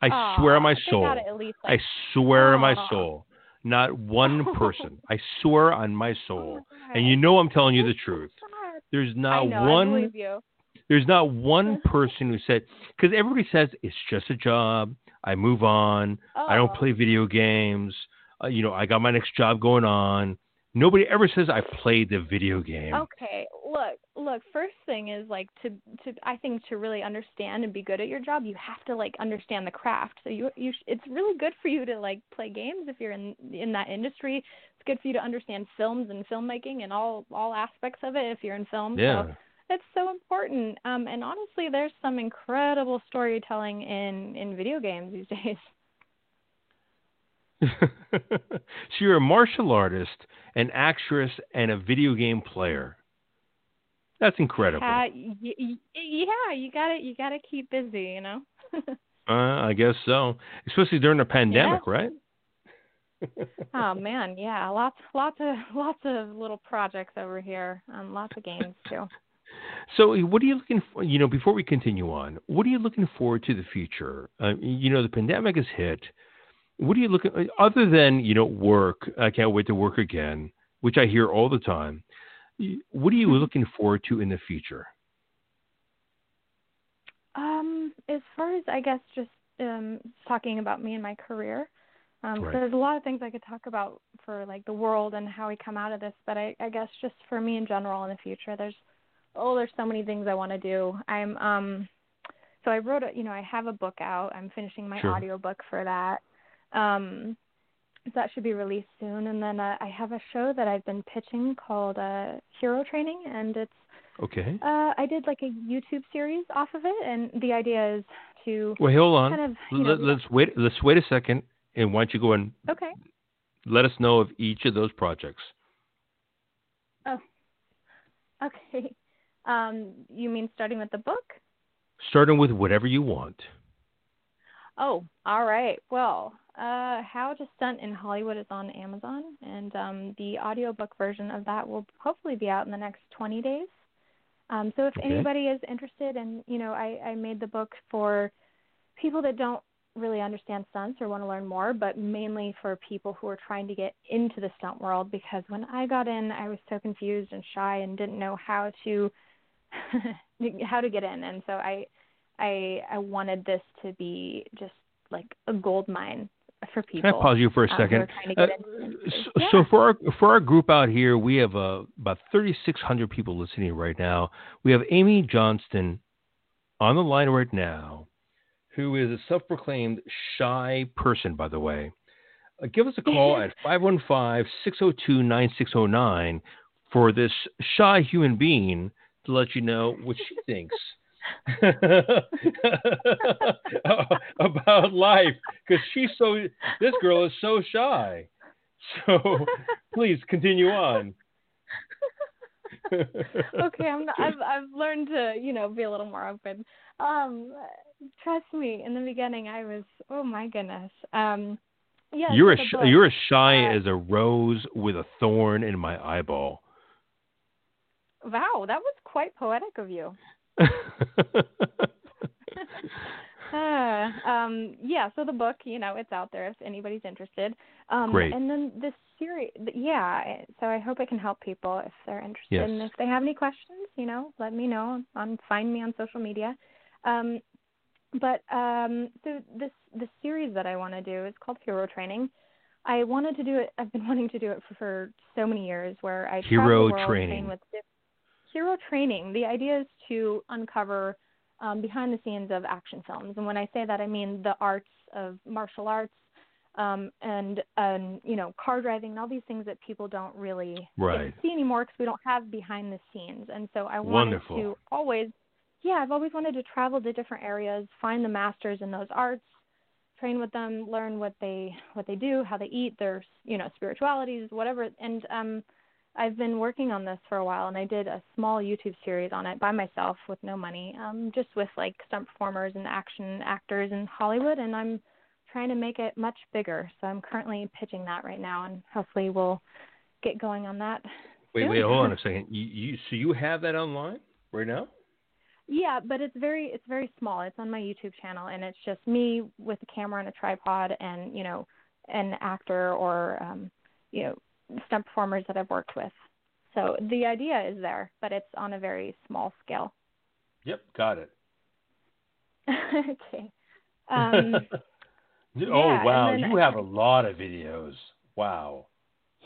I Aww, swear on my soul. at least, like... i swear on my soul not one person. I swear on my soul. Oh and you know I'm telling you the truth. There's not know, one. There's not one person who said because everybody says it's just a job. I move on. Oh. I don't play video games. Uh, you know, I got my next job going on. Nobody ever says I played the video game. Okay, look, look. First thing is like to to I think to really understand and be good at your job, you have to like understand the craft. So you you it's really good for you to like play games if you're in in that industry. It's good for you to understand films and filmmaking and all all aspects of it if you're in film. Yeah. So it's so important. Um, and honestly, there's some incredible storytelling in in video games these days. so you're a martial artist, an actress, and a video game player. That's incredible. Uh, y- y- yeah, you got to You got to keep busy, you know. uh, I guess so, especially during the pandemic, yeah. right? oh man, yeah, lots, lots of, lots of little projects over here, um, lots of games too. So, what are you looking for? You know, before we continue on, what are you looking forward to the future? Uh, you know, the pandemic has hit. What are you looking other than you know work? I can't wait to work again, which I hear all the time. What are you mm-hmm. looking forward to in the future? Um, as far as I guess just um, talking about me and my career, um, right. there's a lot of things I could talk about for like the world and how we come out of this. But I, I guess just for me in general in the future, there's oh, there's so many things I want to do. I'm um, so I wrote a, you know, I have a book out. I'm finishing my sure. audio book for that. Um, that should be released soon. And then uh, I have a show that I've been pitching called uh, Hero Training, and it's okay. Uh, I did like a YouTube series off of it, and the idea is to well, hold on. Kind of, Let, know, let's wait. Let's wait a second, and why don't you go and okay. Let us know of each of those projects. Oh, okay. Um, you mean starting with the book? Starting with whatever you want. Oh, all right. Well, uh, How to Stunt in Hollywood is on Amazon, and um, the audiobook version of that will hopefully be out in the next 20 days. Um, so if okay. anybody is interested, and you know, I, I made the book for people that don't really understand stunts or want to learn more, but mainly for people who are trying to get into the stunt world. Because when I got in, I was so confused and shy and didn't know how to how to get in, and so I I I wanted this to be just like a gold mine for people. Can I pause you for a um, second? Uh, so, yeah. so, for our for our group out here, we have uh, about 3,600 people listening right now. We have Amy Johnston on the line right now, who is a self-proclaimed shy person, by the way. Uh, give us a call at 515-602-9609 for this shy human being to let you know what she thinks about life because she's so this girl is so shy. So please continue on. Okay i'm not, i've i've learned to you know be a little more open. Um trust me in the beginning i was oh my goodness. Um yeah you're as sh- you're as shy uh, as a rose with a thorn in my eyeball. Wow that was quite poetic of you uh, um, yeah, so the book, you know, it's out there if anybody's interested. Um, Great. And then this series, yeah. So I hope it can help people if they're interested. Yes. And if they have any questions, you know, let me know. On find me on social media. Um, but um, so this this series that I want to do is called Hero Training. I wanted to do it. I've been wanting to do it for, for so many years, where I Hero travel the world, Training. train with hero training, the idea is to uncover um, behind the scenes of action films. And when I say that, I mean the arts of martial arts um, and, and, you know, car driving and all these things that people don't really right. see anymore because we don't have behind the scenes. And so I wanted Wonderful. to always, yeah, I've always wanted to travel to different areas, find the masters in those arts, train with them, learn what they what they do, how they eat, their you know spiritualities, whatever. And um, I've been working on this for a while, and I did a small YouTube series on it by myself with no money, um, just with like stunt performers and action actors in Hollywood, and I'm trying to make it much bigger. So I'm currently pitching that right now, and hopefully we'll get going on that. Wait, soon. wait, hold on a second. You, you, so you have that online right now? Yeah, but it's very it's very small. It's on my YouTube channel, and it's just me with a camera and a tripod, and you know, an actor or um, you know stunt performers that I've worked with. So the idea is there, but it's on a very small scale. Yep, got it. okay. Um, oh yeah, wow, then, you have a lot of videos. Wow.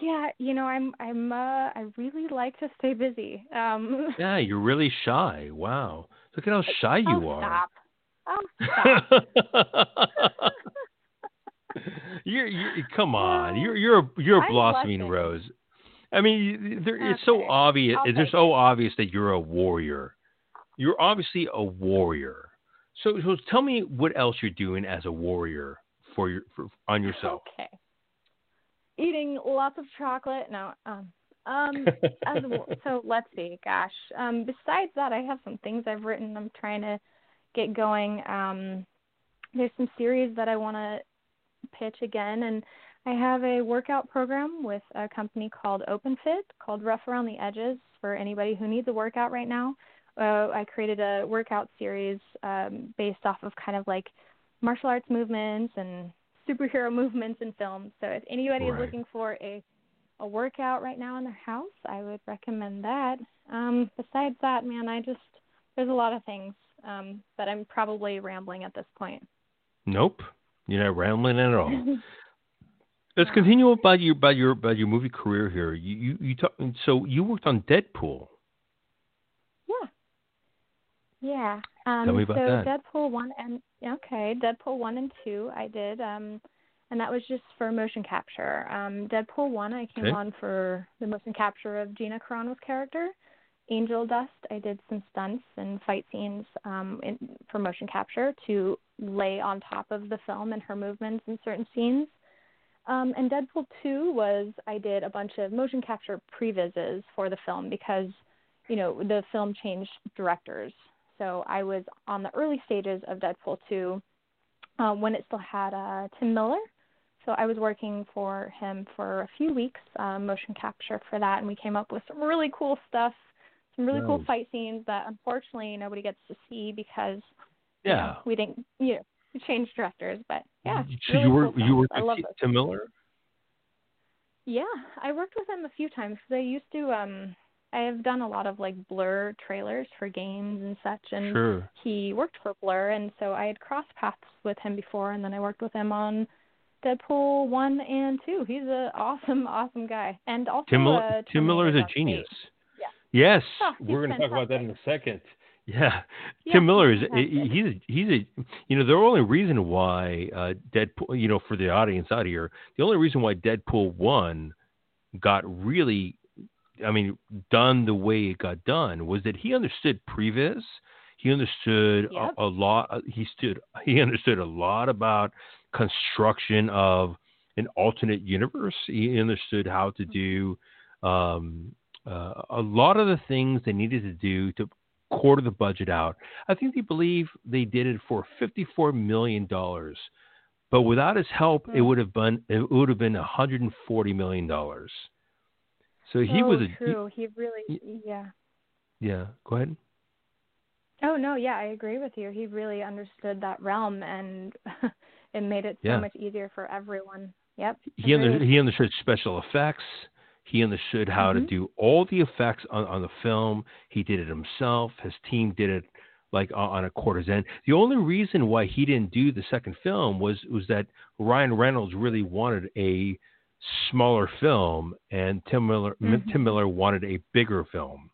Yeah, you know, I'm I'm uh I really like to stay busy. Um Yeah, you're really shy. Wow. Look at how shy you oh, are. Stop. Oh, stop. you're, you're come on. You're you're a, you're a blossoming rose. I mean, there, it's so obvious. I'll so obvious that you're a warrior. You're obviously a warrior. So, so tell me what else you're doing as a warrior for your for, on yourself. Okay. eating lots of chocolate. No, um, um, as, so let's see. Gosh, um, besides that, I have some things I've written. I'm trying to get going. Um, there's some series that I want to pitch again, and I have a workout program with a company called OpenFit called Rough Around the Edges for anybody who needs a workout right now. Uh, I created a workout series um, based off of kind of like martial arts movements and superhero movements in films. So if anybody right. is looking for a a workout right now in their house, I would recommend that. Um, besides that, man, I just there's a lot of things, um, but I'm probably rambling at this point. Nope, you're not rambling at all. Let's continue about your about your about your movie career here. You you, you talk, so you worked on Deadpool. Yeah. Yeah. Um, Tell me about so that. Deadpool one and okay, Deadpool one and two I did. Um, and that was just for motion capture. Um, Deadpool one I came okay. on for the motion capture of Gina Carano's character. Angel Dust, I did some stunts and fight scenes um, in, for motion capture to lay on top of the film and her movements in certain scenes. Um, and Deadpool 2 was I did a bunch of motion capture previses for the film because, you know, the film changed directors. So I was on the early stages of Deadpool 2 uh, when it still had uh, Tim Miller. So I was working for him for a few weeks, uh, motion capture for that, and we came up with some really cool stuff, some really nice. cool fight scenes that unfortunately nobody gets to see because yeah, you know, we didn't you know change directors, but yeah. So really you were cool you were with Tim Miller. Yeah, I worked with him a few times because I used to. um I have done a lot of like Blur trailers for games and such, and sure. he worked for Blur, and so I had crossed paths with him before, and then I worked with him on Deadpool one and two. He's an awesome, awesome guy, and also Tim, uh, Tim Miller is a genius. Yeah. Yes, oh, we're going to talk about that in a second. Yeah, yeah Tim Miller is he's a, he's a you know the only reason why uh, Deadpool you know for the audience out here the only reason why Deadpool one got really I mean done the way it got done was that he understood previs. He understood yep. a, a, lot uh, he stood he understood a lot about construction of an alternate universe. He understood how to do um, uh, a lot of the things they needed to do to quarter the budget out. I think they believe they did it for fifty-four million dollars, but without his help, it would have been it would have been one hundred and forty million dollars. So he oh, was a true. He, he really yeah. Yeah. Go ahead. Oh no, yeah, I agree with you. He really understood that realm, and it made it so yeah. much easier for everyone. Yep. He under, he understood special effects. He understood how mm-hmm. to do all the effects on, on the film. He did it himself. His team did it like on a quarter's end. The only reason why he didn't do the second film was was that Ryan Reynolds really wanted a smaller film, and Tim Miller mm-hmm. Tim Miller wanted a bigger film.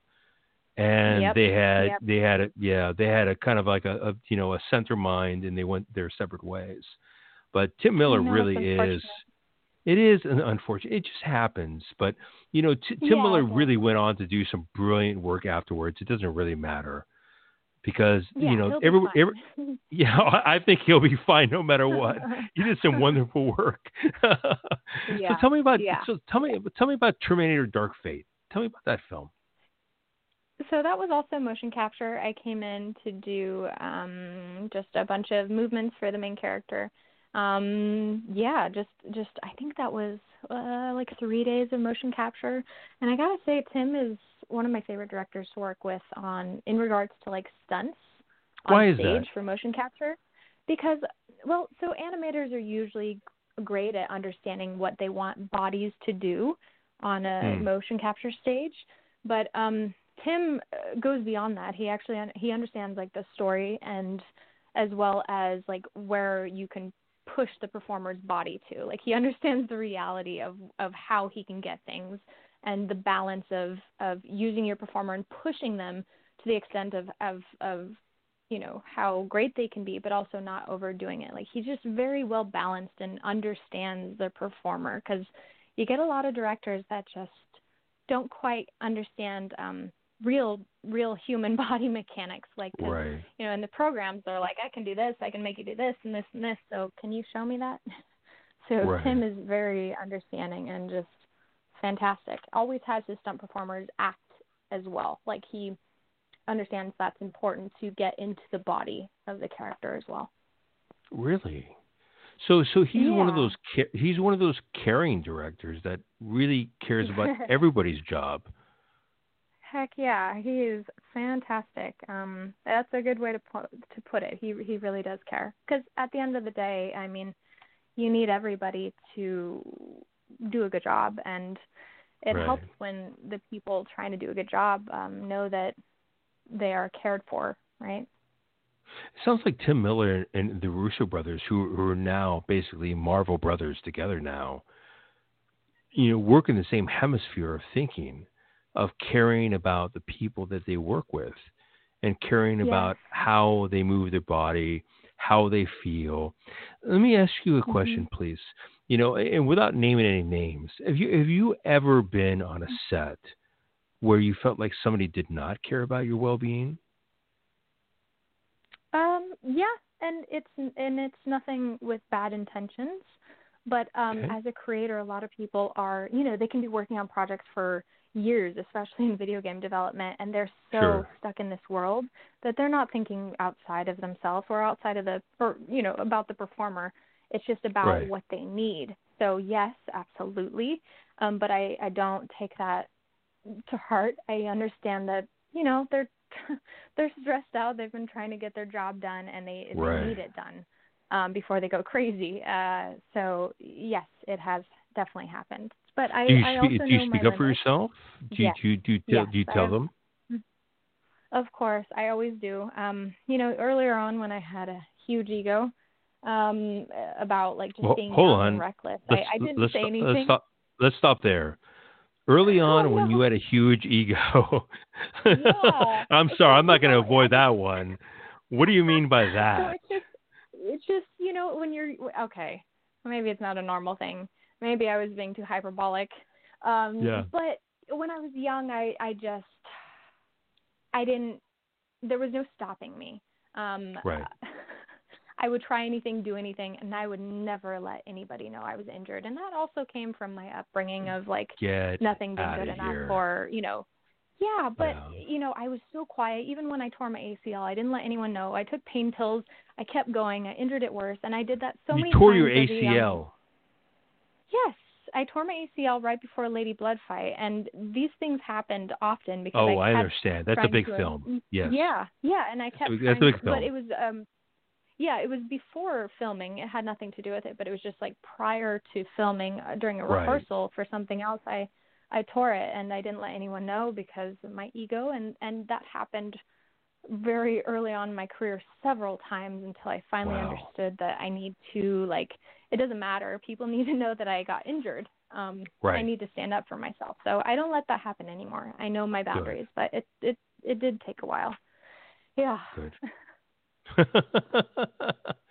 And yep. they had yep. they had a yeah they had a kind of like a, a you know a center mind, and they went their separate ways. But Tim Miller no, really is it is an unfortunate. It just happens. But you know, T- Tim yeah, Miller really went on to do some brilliant work afterwards. It doesn't really matter because yeah, you know, every, every, yeah, I think he'll be fine no matter what. he did some wonderful work. yeah. So tell me about yeah. so tell me tell me about Terminator: Dark Fate. Tell me about that film. So that was also motion capture. I came in to do um, just a bunch of movements for the main character um yeah just just i think that was uh, like three days of motion capture and i gotta say tim is one of my favorite directors to work with on in regards to like stunts on Why is stage that? for motion capture because well so animators are usually great at understanding what they want bodies to do on a Hmm. motion capture stage but um tim uh, goes beyond that he actually he understands like the story and as well as like where you can push the performer's body to. Like he understands the reality of of how he can get things and the balance of of using your performer and pushing them to the extent of of of you know how great they can be but also not overdoing it like he's just very well balanced and understands the performer because you get a lot of directors that just don't quite understand um real real human body mechanics like Right. you know in the programs they're like i can do this i can make you do this and this and this so can you show me that So right. Tim is very understanding and just fantastic. Always has his stunt performers act as well. Like he understands that's important to get into the body of the character as well. Really? So so he's yeah. one of those he's one of those caring directors that really cares about everybody's job. Heck yeah, he is fantastic. Um, that's a good way to put to put it. He he really does care. Because at the end of the day, I mean, you need everybody to do a good job, and it right. helps when the people trying to do a good job um, know that they are cared for, right? It sounds like Tim Miller and the Russo brothers, who, who are now basically Marvel brothers together now, you know, work in the same hemisphere of thinking of caring about the people that they work with and caring yes. about how they move their body, how they feel. Let me ask you a mm-hmm. question, mm-hmm. please. You know, and without naming any names, have you have you ever been on a set where you felt like somebody did not care about your well-being? Um, yeah, and it's and it's nothing with bad intentions, but um, okay. as a creator, a lot of people are, you know, they can be working on projects for years, especially in video game development, and they're so sure. stuck in this world that they're not thinking outside of themselves or outside of the, or you know, about the performer. It's just about right. what they need. So yes, absolutely, um, but I I don't take that to heart. I understand that you know they're they're stressed out. They've been trying to get their job done, and they, right. they need it done um, before they go crazy. Uh, so yes, it has definitely happened. But I, do you I do you speak up for yourself? Do yes. you do you, do, yes, do you tell have, them? Of course, I always do. Um, you know, earlier on when I had a huge ego um, about like just well, being hold on. and reckless, let's, I, I didn't let's, say anything. Let's stop, let's stop there. Early on, oh, when you had a huge ego, yeah. I'm sorry, I'm not going to avoid that one. What do you mean by that? So it's just, it's just you know when you're okay. Maybe it's not a normal thing. Maybe I was being too hyperbolic. Um, yeah. But when I was young, I I just I didn't. There was no stopping me. Um, right. I would try anything, do anything, and I would never let anybody know I was injured. And that also came from my upbringing of like Get nothing being good enough here. or you know. Yeah, but Yeah. you know, I was so quiet. Even when I tore my ACL, I didn't let anyone know. I took pain pills. I kept going. I injured it worse, and I did that so you many tore times. your as a young- ACL. Yes, I tore my ACL right before a Lady Blood fight, and these things happened often because Oh, I I understand. That's a big film. Yes. Yeah, yeah, and I kept that's a big film. but it was um yeah, it was before filming. It had nothing to do with it, but it was just like prior to filming uh, during a Right. rehearsal for something else. I I tore it and I didn't let anyone know because of my ego and and that happened very early on in my career several times until I finally Wow. understood that I need to like it doesn't matter. People need to know that I got injured. Um I need to stand up for myself. So I don't let that happen anymore. I know my boundaries, but it it it did take a while. Yeah. Good.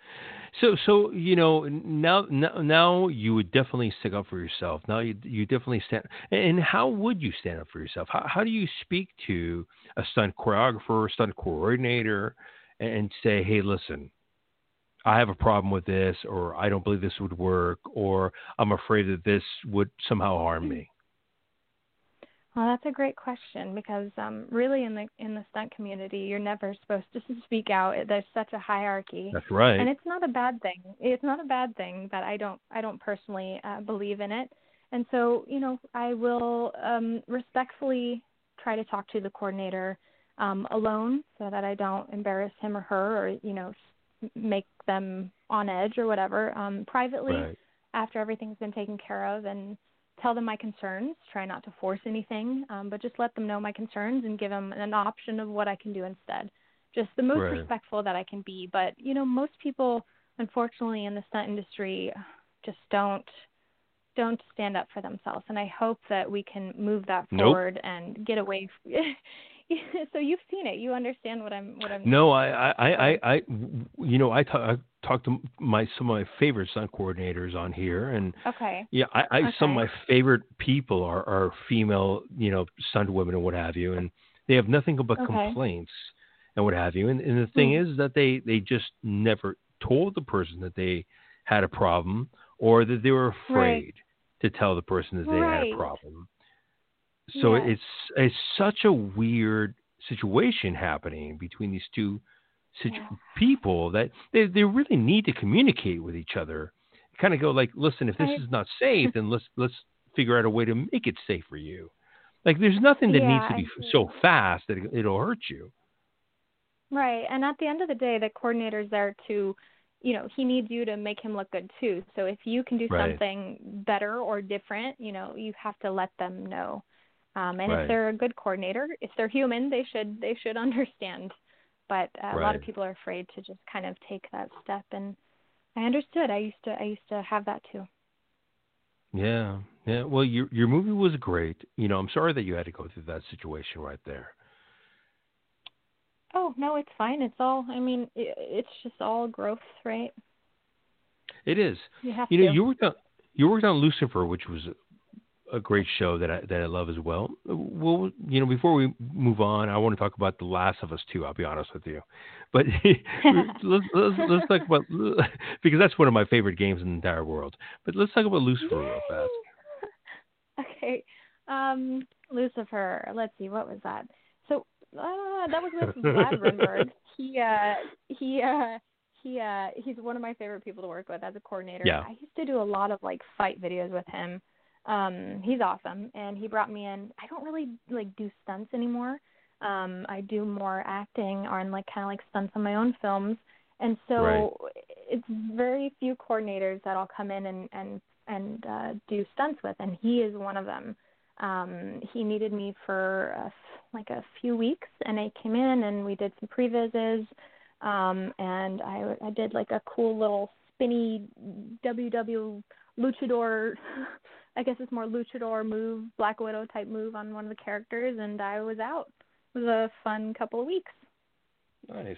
so so you know now, now now you would definitely stick up for yourself. Now you you definitely stand. And how would you stand up for yourself? How how do you speak to a stunt choreographer, stunt coordinator, and say, hey, listen. I have a problem with this, or I don't believe this would work, or I'm afraid that this would somehow harm mm-hmm. me. Well, that's a great question because um, really in the in the stunt community, you're never supposed to speak out. There's such a hierarchy, That's right. and it's not a bad thing. It's not a bad thing that I don't I don't personally uh, believe in it, and so you know I will um, respectfully try to talk to the coordinator um, alone so that I don't embarrass him or her or you know make them on edge or whatever. Um, privately, right. after everything's been taken care of and tell them my concerns. Try not to force anything, um, but just let them know my concerns and give them an option of what I can do instead. Just the most Right. respectful that I can be. But you know, most people, unfortunately, in the stunt industry, just don't don't stand up for themselves. And I hope that we can move that Nope. forward and get away. So you've seen it. You understand what I'm what I'm. No, I, I, I, I, you know, I, talk. I talk to my some of my favorite stunt coordinators on here, and Okay. yeah, I, I some of my favorite people are, are female, you know, stunt women and what have you, and they have nothing but Okay. complaints and what have you. And, and the thing Hmm. is that they they just never told the person that they had a problem, or that they were afraid right. to tell the person that they right. had a problem. So yes. it's it's such a weird situation happening between these two situ- yeah. people that they they really need to communicate with each other. Kind of go like, listen, if this I, is not safe, then let's let's figure out a way to make it safe for you. Like there's nothing that yeah, needs to be so fast that it, it'll hurt you. Right. And at the end of the day, the coordinator's there to, you know, he needs you to make him look good too. So if you can do right. something better or different, you know, you have to let them know. Um, and right. if they're a good coordinator, if they're human, they should they should understand. But uh, a lot of people are afraid to just kind of take that step. And I understood. I used to I used to have that too. Yeah, yeah. Well, your your movie was great. You know, I'm sorry that you had to go through that situation right there. Oh no, it's fine. It's all. I mean, it, it's just all growth, right? It is. You have you know, to. you worked on you worked on Lucifer, which was a great show that I that I love as well. Well, you know, before we move on, I want to talk about The Last of Us too. I'll be honest with you, but let's, let's let's talk about because that's one of my favorite games in the entire world. But let's talk about Lucifer Yay! real fast. Okay, um, Lucifer. Let's see, what was that? So uh, that was with Vlad. He uh, he uh, he uh, he's one of my favorite people to work with as a coordinator. Yeah. I used to do a lot of like fight videos with him um he's awesome. And he brought me in. I don't really like do stunts anymore. Um i do more acting on like kind of like stunts on my own films. And so right. it's very few coordinators that i'll come in and and and uh do stunts with. And he is one of them. Um he needed me for a, like a few weeks. And i came in and we did some previses um and i i did like a cool little spinny ww luchador I guess it's more luchador move, Black Widow type move on one of the characters, and I was out. It was a fun couple of weeks. Nice.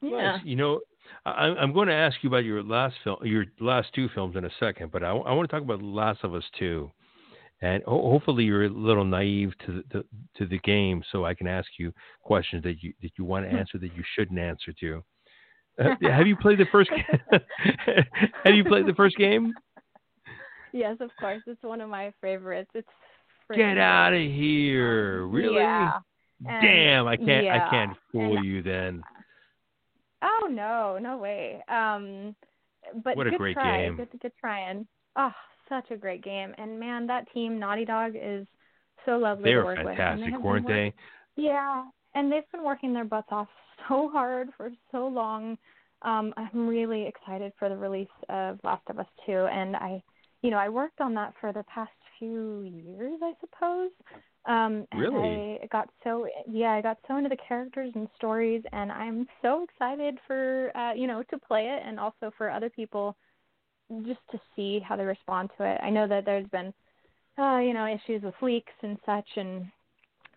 Yeah. Nice. You know, I, I'm going to ask you about your last film, your last two films in a second, but I, I want to talk about Last of Us Two, and ho- hopefully you're a little naive to the, to, to the game, so I can ask you questions that you that you want to answer that you shouldn't answer to. Uh, have you played the first? have you played the first game? Yes, of course. It's one of my favorites. It's get out of here! Really? Yeah. Damn! I can't. Yeah. I can't fool and, you then. Oh no, no way. Um, but what a good great try. game! Good, good trying. Oh, such a great game. And man, that team, Naughty Dog, is so lovely they to work fantastic, with. weren't they? Yeah, and they've been working their butts off so hard for so long. Um, I'm really excited for the release of Last of Us 2, and I, you know, I worked on that for the past few years, I suppose. Um, and really? I got so yeah, I got so into the characters and stories, and I'm so excited for uh, you know to play it, and also for other people just to see how they respond to it. I know that there's been uh, you know issues with leaks and such, and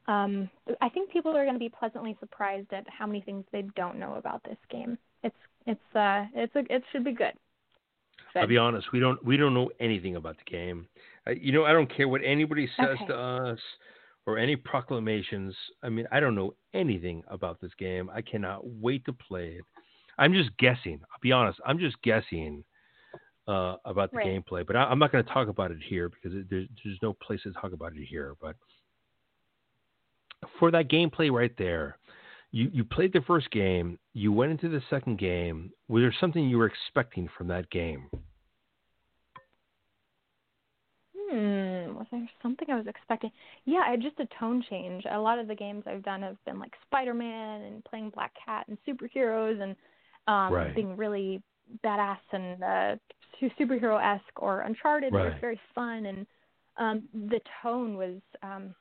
um, I think people are going to be pleasantly surprised at how many things they don't know about this game. It's it's uh it's a it should be good. I'll be honest, we don't we don't know anything about the game. Uh, you know, I don't care what anybody says okay. to us or any proclamations. I mean, I don't know anything about this game. I cannot wait to play it. I'm just guessing. I'll be honest. I'm just guessing uh, about the right. gameplay, but I, am not going to talk about it here because it, there's, there's no place to talk about it here. But for that gameplay right there, you you played the first game. You went into the second game. Was there something you were expecting from that game? Hmm, was there something I was expecting? Yeah, I just a tone change. A lot of the games I've done have been like Spider-Man and playing Black Cat and superheroes and um right. being really badass and uh superhero esque or Uncharted. Right. It was very fun and um the tone was um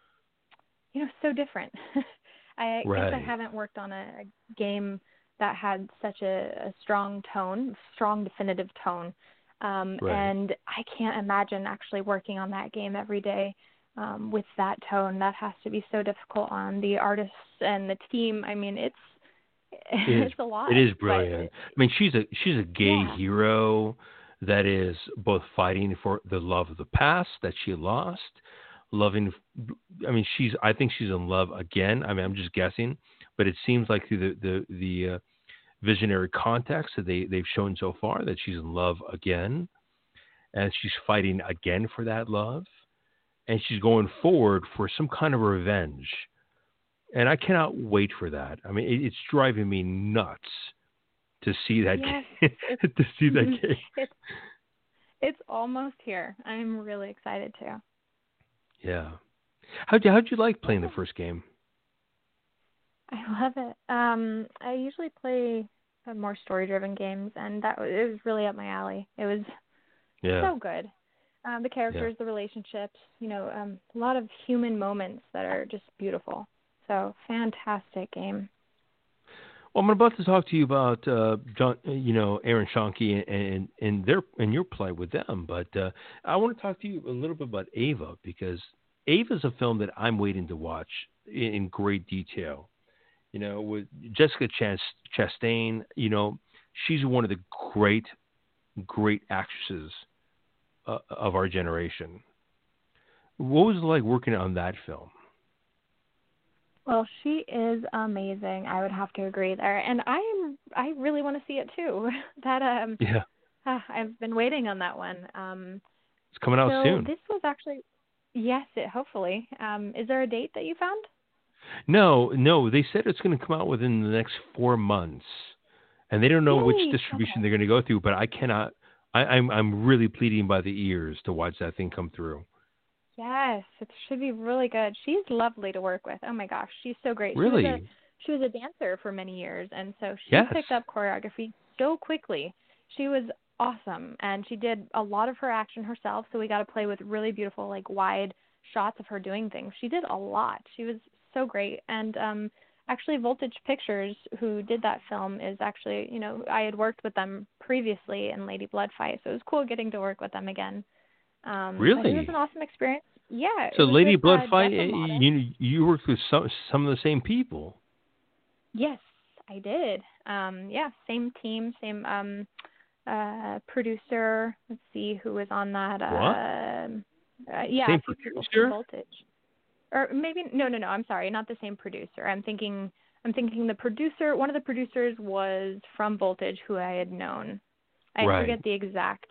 you know so different. I right. guess I haven't worked on a, game that had such a, a strong tone, strong definitive tone. Um, right. And I can't imagine actually working on that game every day um, with that tone. That has to be so difficult on the artists and the team. I mean, it's it is, it's a lot. It is brilliant. I mean, she's a she's a gay yeah. hero that is both fighting for the love of the past that she lost, loving. I mean, she's I think she's in love again. I mean, I'm just guessing, but it seems like through the the the uh, visionary context that they they've shown so far that she's in love again, and she's fighting again for that love, and she's going forward for some kind of revenge. And I cannot wait for that. I mean, it, it's driving me nuts to see that yes, to see that game. It's, it's almost here. I'm really excited too. Yeah. How'd you, how'd you like playing the first game? I love it. Um, I usually play more story-driven games, and that was, it was really up my alley. It was yeah. so good. Um, the characters, yeah. the relationships, you know, um, a lot of human moments that are just beautiful. So fantastic game. Well, I'm about to talk to you about uh, John, you know, Aaron Schoenke and, and and their and your play with them, but uh, I want to talk to you a little bit about Ava because Ava is a film that I'm waiting to watch in, in great detail. You know, with Jessica Chastain, you know, she's one of the great, great actresses uh, of our generation. What was it like working on that film? Well, she is amazing. I would have to agree there, and I am. I really want to see it too. that um. Yeah. Uh, I've been waiting on that one. Um. It's coming out so soon. This was actually. Yes, it hopefully. Um, is there a date that you found? No, no. They said it's going to come out within the next four months, and they don't know Yay, which distribution okay. they're going to go through. But I cannot. I, I'm I'm really pleading by the ears to watch that thing come through. Yes, it should be really good. She's lovely to work with. Oh my gosh, she's so great. Really? She was a, she was a dancer for many years, and so she yes. picked up choreography so quickly. She was awesome, and she did a lot of her action herself. So we got to play with really beautiful, like wide shots of her doing things. She did a lot. She was so great, and um actually Voltage Pictures, who did that film, is actually you know I had worked with them previously in Lady Bloodfight, so it was cool getting to work with them again. Um, really? It was an awesome experience. Yeah. So Lady with, Blood uh, Fight, you you worked with some some of the same people. Yes, I did. Um, yeah, same team, same um, uh, producer. Let's see who was on that. What? Uh, yeah, same producer. Voltage. Or maybe no, no, no. I'm sorry, not the same producer. I'm thinking. I'm thinking the producer. One of the producers was from Voltage, who I had known. I right. forget the exact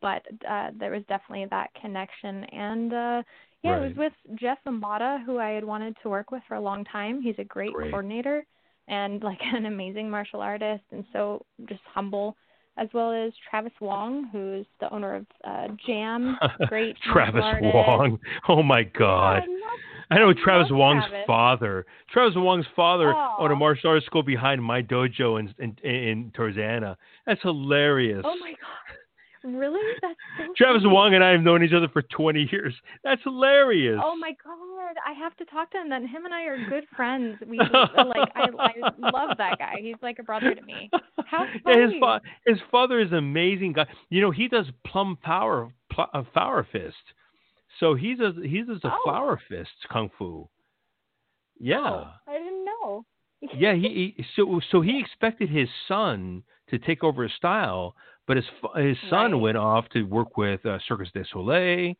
but uh, there was definitely that connection. And uh, yeah, right. it was with Jeff Imada, who I had wanted to work with for a long time. He's a great, great. coordinator and like an amazing martial artist, and so just humble. As well as Travis Wong, who's the owner of uh, Jam, great Travis. Wong. Oh my God. I know Travis Wong's Travis. father. Travis Wong's father Aww. owned a martial arts school behind my dojo in in, in Tarzana. That's hilarious. Oh my god. Really? That's so Travis funny. Wong and I have known each other for 20 years. That's hilarious. Oh my god! I have to talk to him. Then him and I are good friends. We like I, I love that guy. He's like a brother to me. How funny! Yeah, his, fa- his father is an amazing guy. You know, he does plum power, pl- uh, flower fist. So he does he does a Oh. flower fist kung fu. Yeah. Oh, I didn't know. Yeah, he, he so so he expected his son to take over his style, but his his son Right. went off to work with uh, Cirque du Soleil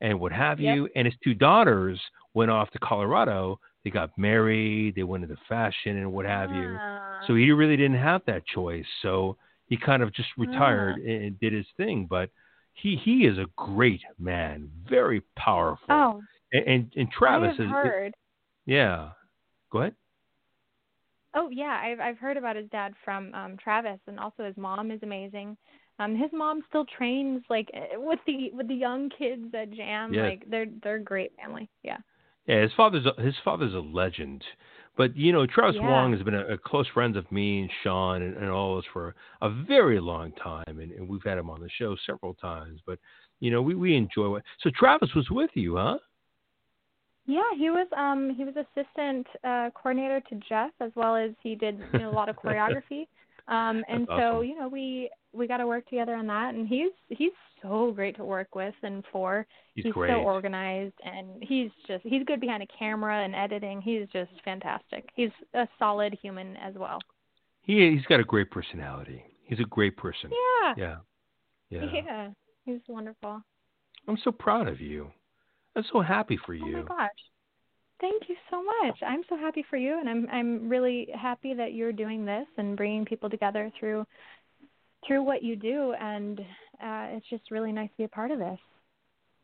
and what have Yep. you, and his two daughters went off to Colorado. They got married, they went into fashion and what have you. So he really didn't have that choice. So he kind of just retired Ah. and did his thing. But he he is a great man, very powerful. Oh, and and, and Travis is heard. yeah. Go ahead. Oh yeah, I've I've heard about his dad from um Travis, and also his mom is amazing. Um, his mom still trains like eh, with the with the young kids at Jam. Yeah. Like they're they're a great family. Yeah. Yeah, his father's a, his father's a legend. But you know, Travis Yeah. Wong has been a, a close friend of me and Sean and, and all of us for a very long time, and, and we've had him on the show several times. But you know, we we enjoy it. So Travis was with you, huh? Yeah, he was um he was assistant uh coordinator to Jeff as well as he did you know, a lot of choreography. Um and That's so, awesome. you know, we we got to work together on that and he's he's so great to work with and for. He's, he's so organized and he's just he's good behind a camera and editing. He's just fantastic. He's a solid human as well. He he's got a great personality. He's a great person. Yeah. Yeah. Yeah. Yeah. He's wonderful. I'm so proud of you. I'm so happy for you. Oh my gosh. Thank you so much. I'm so happy for you, and I'm I'm really happy that you're doing this and bringing people together through through what you do, and uh, it's just really nice to be a part of this.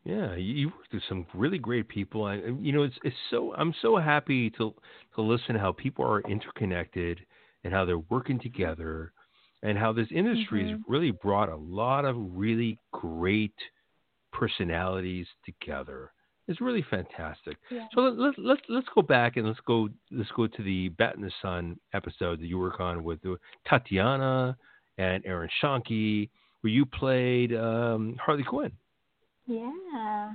Yeah, you worked with some really great people. I, you know, it's it's so I'm so happy to to listen to how people are interconnected and how they're working together, and how this industry mm-hmm. has really brought a lot of really great personalities together. It's really fantastic. Yeah. So let, let, let's let's go back and let's go let's go to the Bat in the Sun episode that you work on with Tatiana and Aaron Schoenke, where you played um, Harley Quinn. Yeah,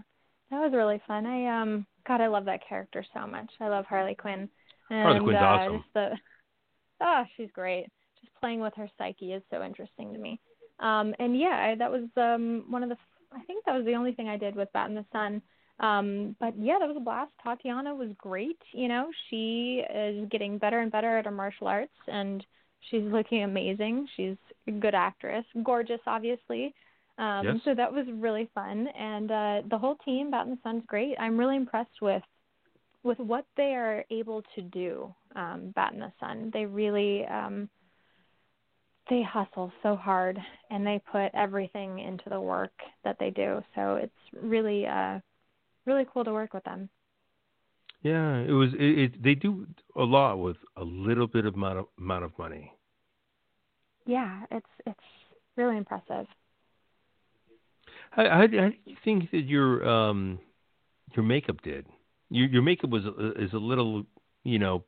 that was really fun. I um, God, I love that character so much. I love Harley Quinn. And, Harley Quinn's uh, awesome. The, oh, she's great. Just playing with her psyche is so interesting to me. Um, and yeah, I, that was um one of the. I think that was the only thing I did with Bat in the Sun. Um, but yeah, that was a blast. Tatiana was great. You know, she is getting better and better at her martial arts, and she's looking amazing. She's a good actress, gorgeous, obviously. Um, yes. So that was really fun, and uh, the whole team, Bat in the Sun's great. I'm really impressed with with what they are able to do. Um, Bat in the Sun, they really um, they hustle so hard, and they put everything into the work that they do. So it's really uh, really cool to work with them. Yeah, it was. It, it, they do a lot with a little bit of amount of, amount of money. Yeah, it's it's really impressive. How, how, how do you think that your um your makeup did? Your your makeup was is a little you know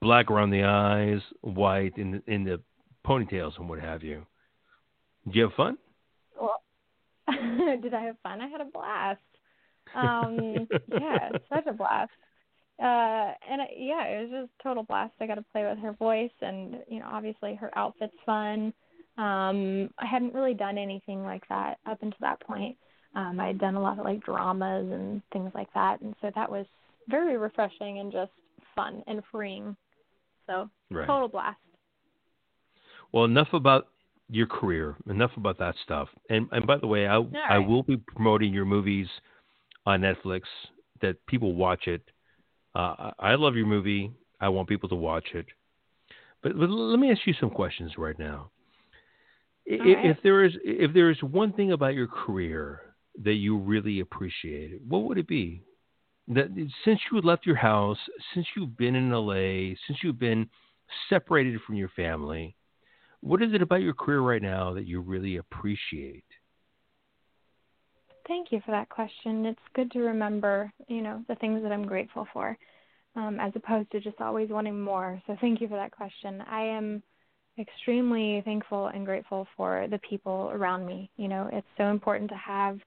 black around the eyes, white in in the ponytails and what have you. Did you have fun? Well, did I have fun? I had a blast. Um, yeah, such a blast. Uh, and I, yeah, it was just total blast. I got to play with her voice, and you know, obviously her outfit's fun. Um, I hadn't really done anything like that up until that point. Um, I had done a lot of like dramas and things like that, and so that was very refreshing and just fun and freeing. So right. total blast. Well, enough about your career. Enough about that stuff. And and by the way, I right. I will be promoting your movies on Netflix that people watch it. Uh, I love your movie. I want people to watch it. But, but let me ask you some questions right now. If, right. if there is if there is one thing about your career that you really appreciate, what would it be? That since you left your house, since you've been in LA, since you've been separated from your family, what is it about your career right now that you really appreciate? Thank you for that question. It's good to remember, you know, the things that I'm grateful for, um, as opposed to just always wanting more. So thank you for that question. I am extremely thankful and grateful for the people around me. You know, it's so important to have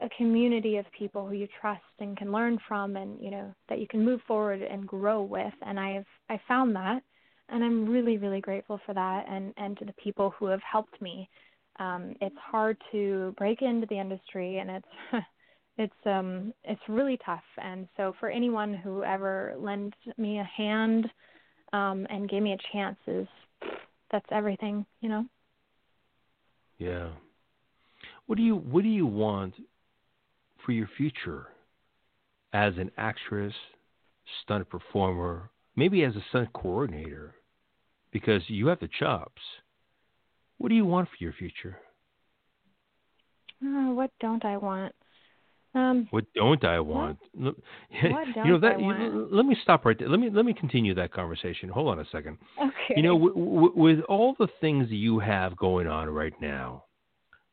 a community of people who you trust and can learn from and you know that you can move forward and grow with and i've i found that and i'm really really grateful for that and and to the people who have helped me um, it's hard to break into the industry, and it's it's um it's really tough. And so for anyone who ever lent me a hand um, and gave me a chance is that's everything, you know. Yeah. What do you What do you want for your future as an actress, stunt performer, maybe as a stunt coordinator? Because you have the chops. What do you want for your future? Oh, what don't I want? Um, what don't I want? What, what don't you know that. I want? You, let me stop right there. Let me let me continue that conversation. Hold on a second. Okay. You know, w- w- with all the things you have going on right now,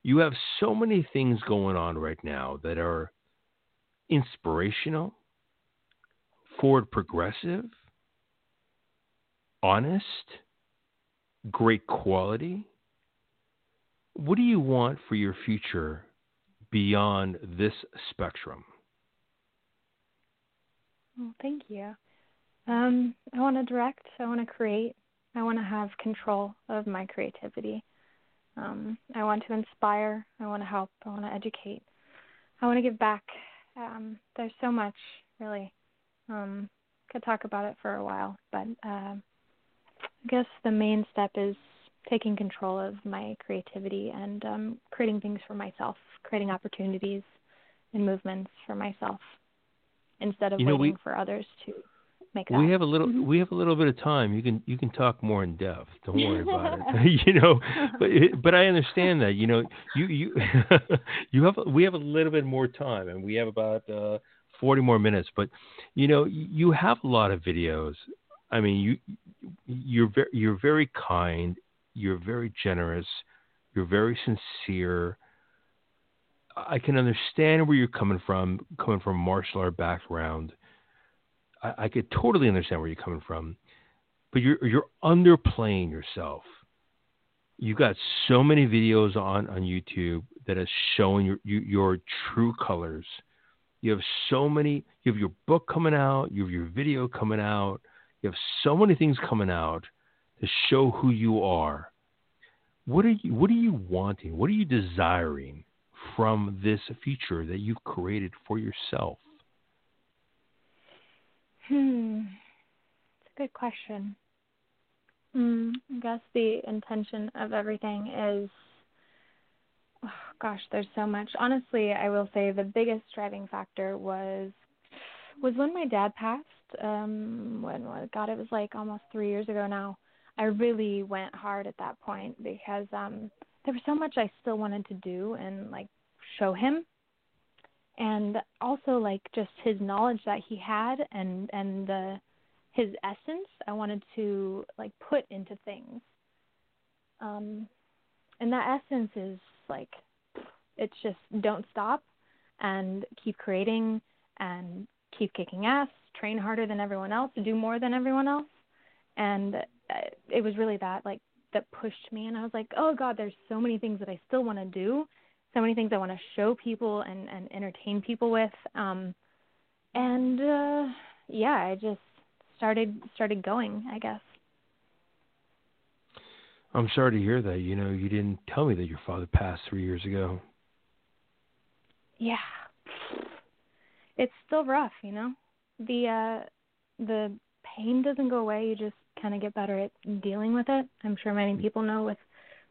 you have so many things going on right now that are inspirational, forward progressive, honest, great quality what do you want for your future beyond this spectrum? Well, thank you. Um, I want to direct. I want to create. I want to have control of my creativity. Um, I want to inspire. I want to help. I want to educate. I want to give back. Um, there's so much, really. Um, could talk about it for a while, but uh, I guess the main step is taking control of my creativity and um, creating things for myself, creating opportunities and movements for myself. instead of you know, waiting we, for others to make that. We have a little mm-hmm. we have a little bit of time. You can you can talk more in depth. Don't worry about it. you know, but but I understand that. You know, you you you have we have a little bit more time, and we have about uh, forty more minutes. But you know, you have a lot of videos. I mean, you you're very you're very kind. You're very generous. You're very sincere. I can understand where you're coming from, coming from martial art background I, I could totally understand where you're coming from, but you're you're underplaying yourself. You've got so many videos on on YouTube that is showing your you, your true colors. You have so many. You have your book coming out. You have your video coming out. You have so many things coming out to show who you are. What are you What are you wanting? What are you desiring from this future that you've created for yourself? Hmm. It's a good question. Mm, I guess the intention of everything is oh, gosh, there's so much. Honestly, I will say the biggest driving factor was was when my dad passed. Um when God, it was like almost 3 years ago now. I really went hard at that point because um there was so much I still wanted to do and like show him and also like just his knowledge that he had and and the his essence I wanted to like put into things. Um and that essence is like it's just don't stop and keep creating and keep kicking ass, train harder than everyone else, do more than everyone else. And it was really that like that pushed me and I was like, "Oh god, there's so many things that I still want to do so many things I want to show people and, and entertain people with. Um, and uh, yeah, I just started started going, I guess. I'm sorry to hear that. You know, you didn't tell me that your father passed three years ago. Yeah, it's still rough. You know, the uh, the pain doesn't go away. You just kind of get better at dealing with it. I'm sure many people know with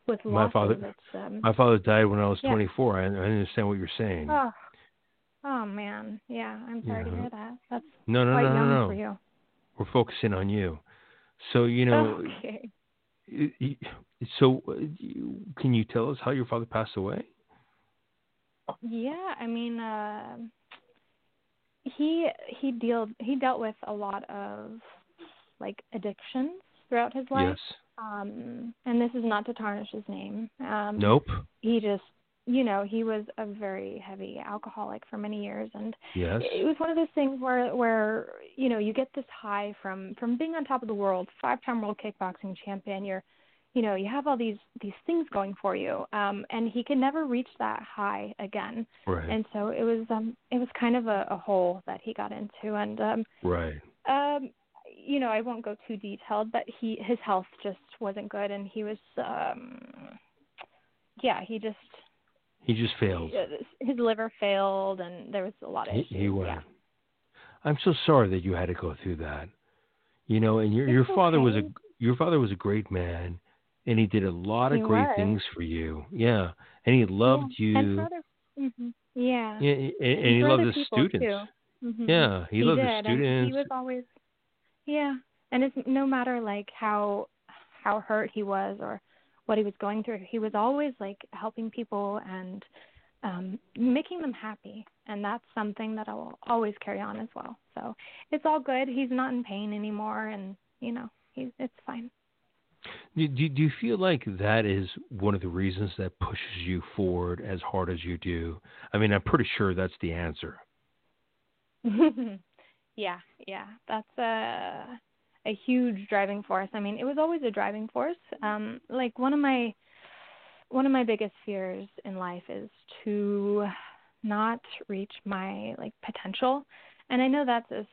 with losses. My father, um, my father died when I was yeah. 24. I, I understand what you're saying. Oh, oh man, yeah. I'm sorry yeah. to hear that. That's no, no, quite no, young no, no. for you. We're focusing on you. So you know. Okay. So, uh, can you tell us how your father passed away? Yeah, I mean, uh, he he dealt he dealt with a lot of like addictions throughout his life. Yes. Um, and this is not to tarnish his name. Um, nope. He just, you know, he was a very heavy alcoholic for many years, and yes. it was one of those things where, where you know, you get this high from from being on top of the world, five-time world kickboxing champion. You're, you know, you have all these these things going for you, um, and he could never reach that high again. Right. And so it was, um, it was kind of a, a hole that he got into, and um, right. Um, you know, I won't go too detailed, but he his health just wasn't good, and he was, um, yeah, he just he just failed. His liver failed, and there was a lot of he, issues. He went. Yeah. I'm so sorry that you had to go through that. You know, and your it's your father okay. was a your father was a great man, and he did a lot of he great was. things for you. Yeah, and he loved yeah. you. And for other, mm-hmm. Yeah. Yeah, and, and, and he loved the students. Mm-hmm. Yeah, he, he loved did. the students. And he was always yeah, and it's no matter like how how hurt he was or what he was going through, he was always like helping people and um making them happy, and that's something that I will always carry on as well. So it's all good. He's not in pain anymore, and you know he's it's fine. Do, do, do you feel like that is one of the reasons that pushes you forward as hard as you do? I mean, I'm pretty sure that's the answer. yeah, yeah, that's a a huge driving force. I mean, it was always a driving force. Um, like one of my one of my biggest fears in life is to not reach my like potential, and I know that's a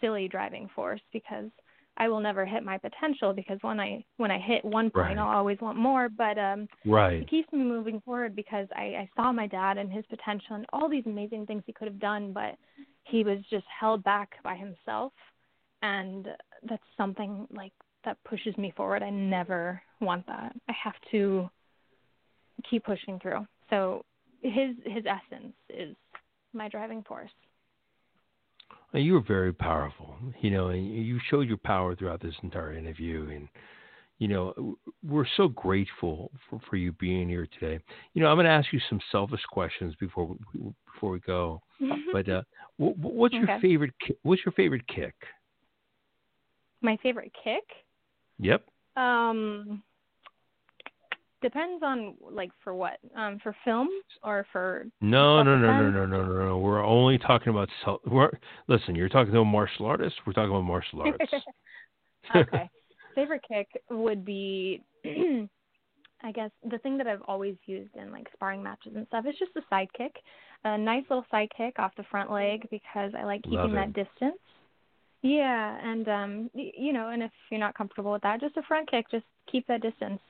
silly driving force because I will never hit my potential because when I when I hit one point, right. I'll always want more. But um, right. it keeps me moving forward because I, I saw my dad and his potential and all these amazing things he could have done, but he was just held back by himself and that's something like that pushes me forward. I never want that. I have to keep pushing through. So his his essence is my driving force. You were very powerful, you know, and you showed your power throughout this entire interview. And, you know, we're so grateful for, for you being here today. You know, I'm going to ask you some selfish questions before we, before we go. Mm-hmm. But uh, what, what's okay. your favorite? What's your favorite kick? My favorite kick. Yep. Um, depends on like for what. Um, for films or for. No, no, no, no, no, no, no, no. We're only talking about self. We're, listen, you're talking to a martial artist. We're talking about martial arts. okay favorite kick would be i guess the thing that i've always used in like sparring matches and stuff is just a side kick a nice little side kick off the front leg because i like keeping that distance yeah and um you know and if you're not comfortable with that just a front kick just keep that distance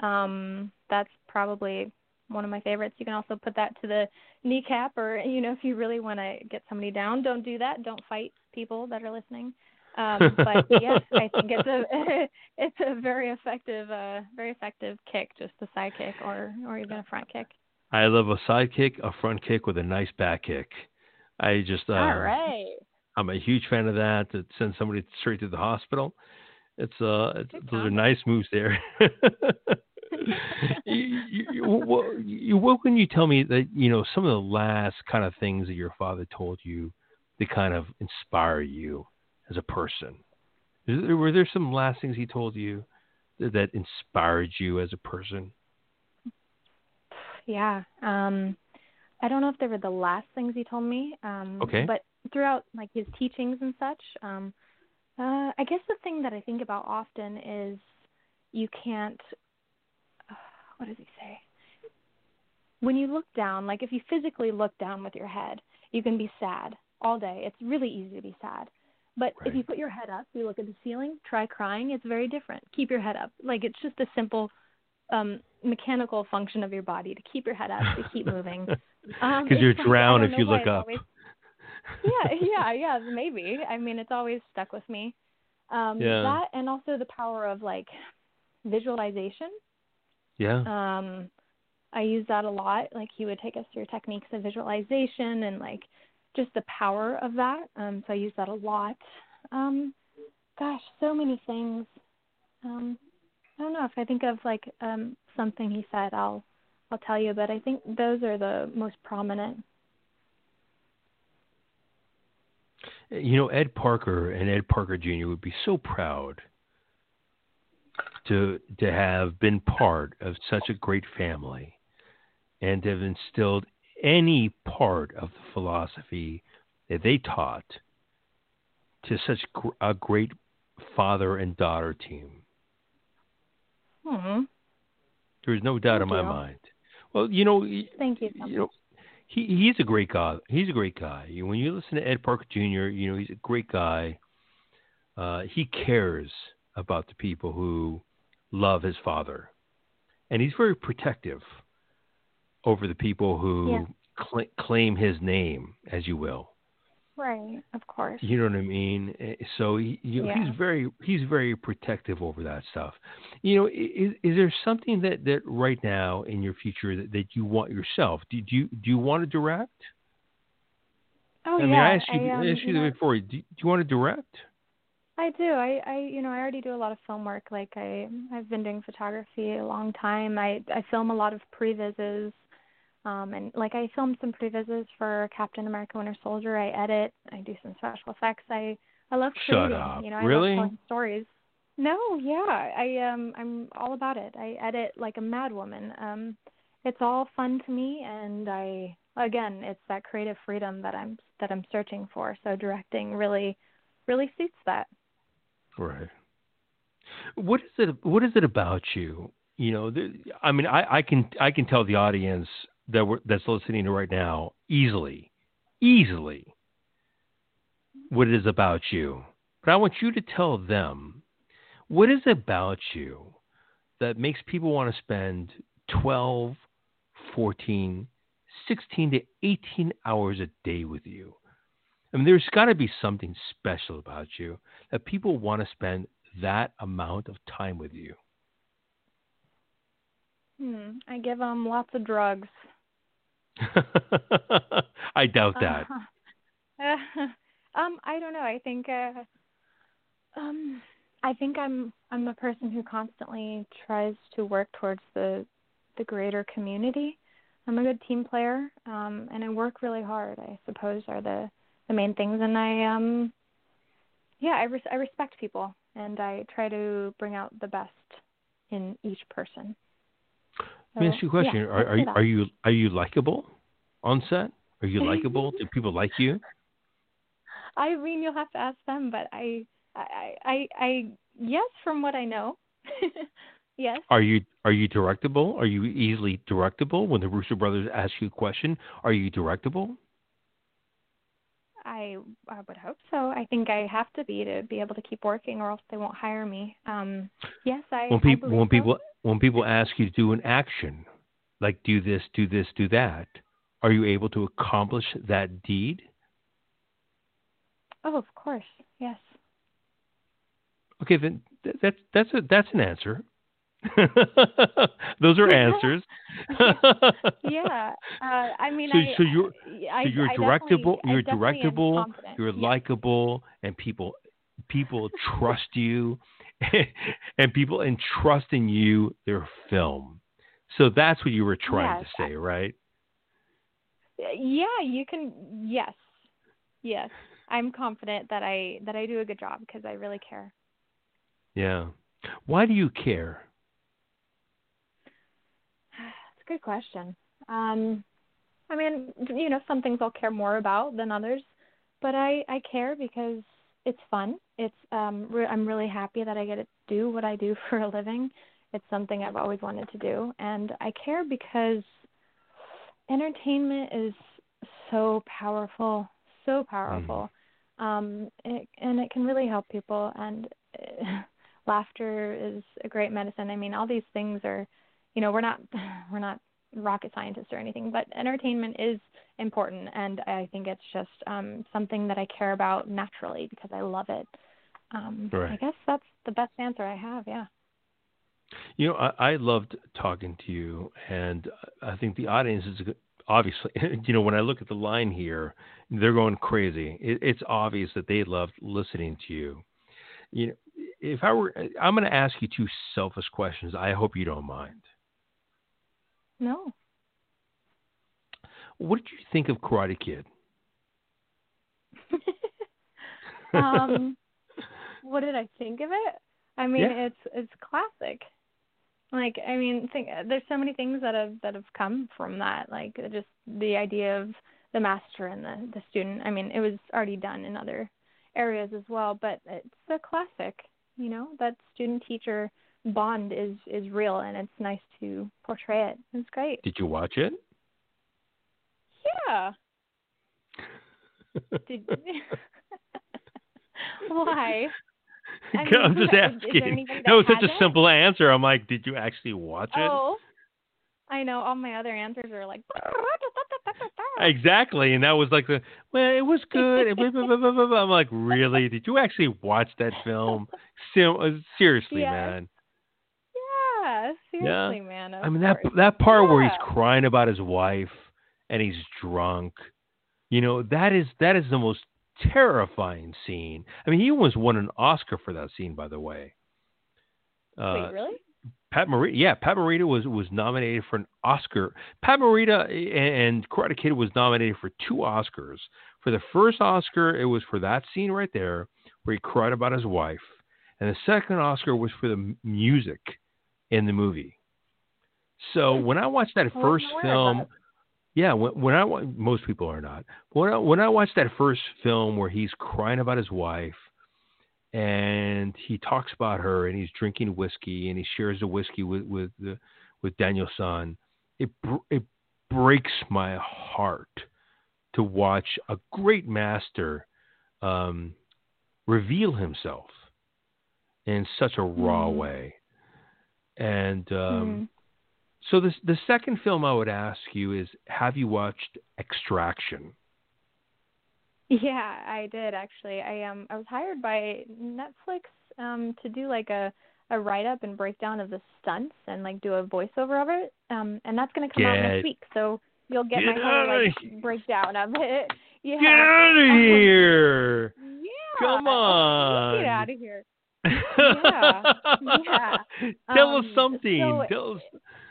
um, that's probably one of my favorites. You can also put that to the kneecap, or you know, if you really want to get somebody down, don't do that. Don't fight people that are listening. Um, but yeah, I think it's a it's a very effective, uh, very effective kick, just a side kick or or even a front kick. I love a side kick, a front kick with a nice back kick. I just uh, all right. I'm a huge fan of that. To send somebody straight to the hospital. It's uh, it's, those are nice moves there. you, you, what, you, what can you tell me that you know some of the last kind of things that your father told you that kind of inspire you as a person? There, were there some last things he told you that, that inspired you as a person? Yeah, um, I don't know if they were the last things he told me. Um, okay. But throughout like his teachings and such, um, uh, I guess the thing that I think about often is you can't what does he say? When you look down, like if you physically look down with your head, you can be sad all day. It's really easy to be sad. But right. if you put your head up, you look at the ceiling, try crying, it's very different. Keep your head up. Like it's just a simple um mechanical function of your body to keep your head up, to keep moving. Um Because you're drowned if you look up. Always, yeah, yeah, yeah, maybe. I mean, it's always stuck with me. Um yeah. that and also the power of like visualization yeah. Um, I use that a lot. Like he would take us through techniques of visualization and like just the power of that. Um, so I use that a lot. Um, gosh, so many things. Um, I don't know if I think of like um, something he said, I'll I'll tell you. But I think those are the most prominent. You know, Ed Parker and Ed Parker Jr. would be so proud to to have been part of such a great family and to have instilled any part of the philosophy that they taught to such a great father and daughter team. Hmm. There's no doubt Thank in my you. mind. Well, you know, thank you. You know, he he's a great guy. He's a great guy. When you listen to Ed Parker Jr., you know he's a great guy. Uh, he cares about the people who love his father, and he's very protective over the people who yeah. cl- claim his name, as you will. Right, of course. You know what I mean? Eh, so he, you yeah. he's very he's very protective over that stuff. You know, is, is there something that, that right now in your future that, that you want yourself? Do, do you do you want to direct? Oh I yeah. mean, I asked you, I, um, I asked you, you know, before. Do, do you want to direct? I do. I, I, you know, I already do a lot of film work. Like I, I've been doing photography a long time. I, I film a lot of previses, um, and like I filmed some previses for Captain America: Winter Soldier. I edit. I do some special effects. I, I love creating. Shut up. You know, I really? Love telling stories. No, yeah, I um, I'm all about it. I edit like a madwoman. Um, it's all fun to me, and I, again, it's that creative freedom that I'm that I'm searching for. So directing really, really suits that. Right. What is it? What is it about you? You know, the, I mean, I, I can I can tell the audience that we're, that's listening to right now easily, easily, what it is about you. But I want you to tell them what is about you that makes people want to spend 12, 14, 16 to 18 hours a day with you. I mean, there's got to be something special about you that people want to spend that amount of time with you. Hmm. I give them lots of drugs. I doubt that. Uh, Um, I don't know. I think uh, um, I think I'm I'm a person who constantly tries to work towards the the greater community. I'm a good team player, um, and I work really hard. I suppose are the the main things, and I um, yeah, I res- I respect people, and I try to bring out the best in each person. So, Let me ask you a question: yeah, Are are, are you are you likable on set? Are you likable? Do people like you? I mean, you'll have to ask them, but I I, I, I, yes, from what I know. yes. Are you are you directable? Are you easily directable? When the Russo brothers ask you a question, are you directable? I I would hope so. I think I have to be to be able to keep working, or else they won't hire me. Um, yes, I. When people when so. When people ask you to do an action, like do this, do this, do that, are you able to accomplish that deed? Oh, of course, yes. Okay, then that's that's a that's an answer. Those are answers. yeah, uh, I mean, so, I, so you're I, so you're I directable, you're directable, you're likable, and people people trust you, and people entrust in you their film. So that's what you were trying yes. to say, right? Yeah, you can. Yes, yes. I'm confident that I that I do a good job because I really care. Yeah. Why do you care? It's a good question. Um, I mean, you know, some things I'll care more about than others, but I I care because it's fun. It's um re- I'm really happy that I get to do what I do for a living. It's something I've always wanted to do, and I care because entertainment is so powerful, so powerful. Mm. Um, it, and it can really help people and. Uh, laughter is a great medicine. I mean, all these things are, you know, we're not we're not rocket scientists or anything, but entertainment is important, and I think it's just um, something that I care about naturally because I love it. Um, right. I guess that's the best answer I have. Yeah. You know, I, I loved talking to you, and I think the audience is obviously, you know, when I look at the line here, they're going crazy. It, it's obvious that they loved listening to you. You know, if I were, I'm going to ask you two selfish questions. I hope you don't mind. No. What did you think of Karate Kid? um, what did I think of it? I mean, yeah. it's it's classic. Like, I mean, think there's so many things that have that have come from that. Like, just the idea of the master and the the student. I mean, it was already done in other areas as well, but it's a classic you know that student teacher bond is is real and it's nice to portray it it's great did you watch it yeah did why I mean, I'm just asking. That was such a simple answer. I'm like, did you actually watch it? Oh, I know. All my other answers are like. exactly, and that was like the well, it was good. I'm like, really? Did you actually watch that film? Uh, seriously, man. Yeah, seriously, yeah. man. I mean that that part yeah. where he's crying about his wife and he's drunk. You know that is that is the most terrifying scene. I mean, he almost won an Oscar for that scene, by the way. Uh, Wait, really? Pat Morita, yeah, Pat Morita was was nominated for an Oscar. Pat Morita and Karate Kid was nominated for two Oscars. For the first Oscar, it was for that scene right there where he cried about his wife, and the second Oscar was for the music in the movie. So when I watched that first film, yeah, when, when I most people are not. When I, when I watched that first film where he's crying about his wife and he talks about her and he's drinking whiskey and he shares the whiskey with with the, with Daniel San. It it breaks my heart to watch a great master um, reveal himself in such a raw mm. way. And um, mm. So this the second film I would ask you is: Have you watched Extraction? Yeah, I did actually. I um I was hired by Netflix um to do like a a write up and breakdown of the stunts and like do a voiceover of it. Um and that's going to come Get out next week. So you'll get, get my whole like breakdown of it. Yeah. Get out of here! Yeah. Come on. Get out of here. yeah. Yeah. Tell Um, us something. so- Tell us.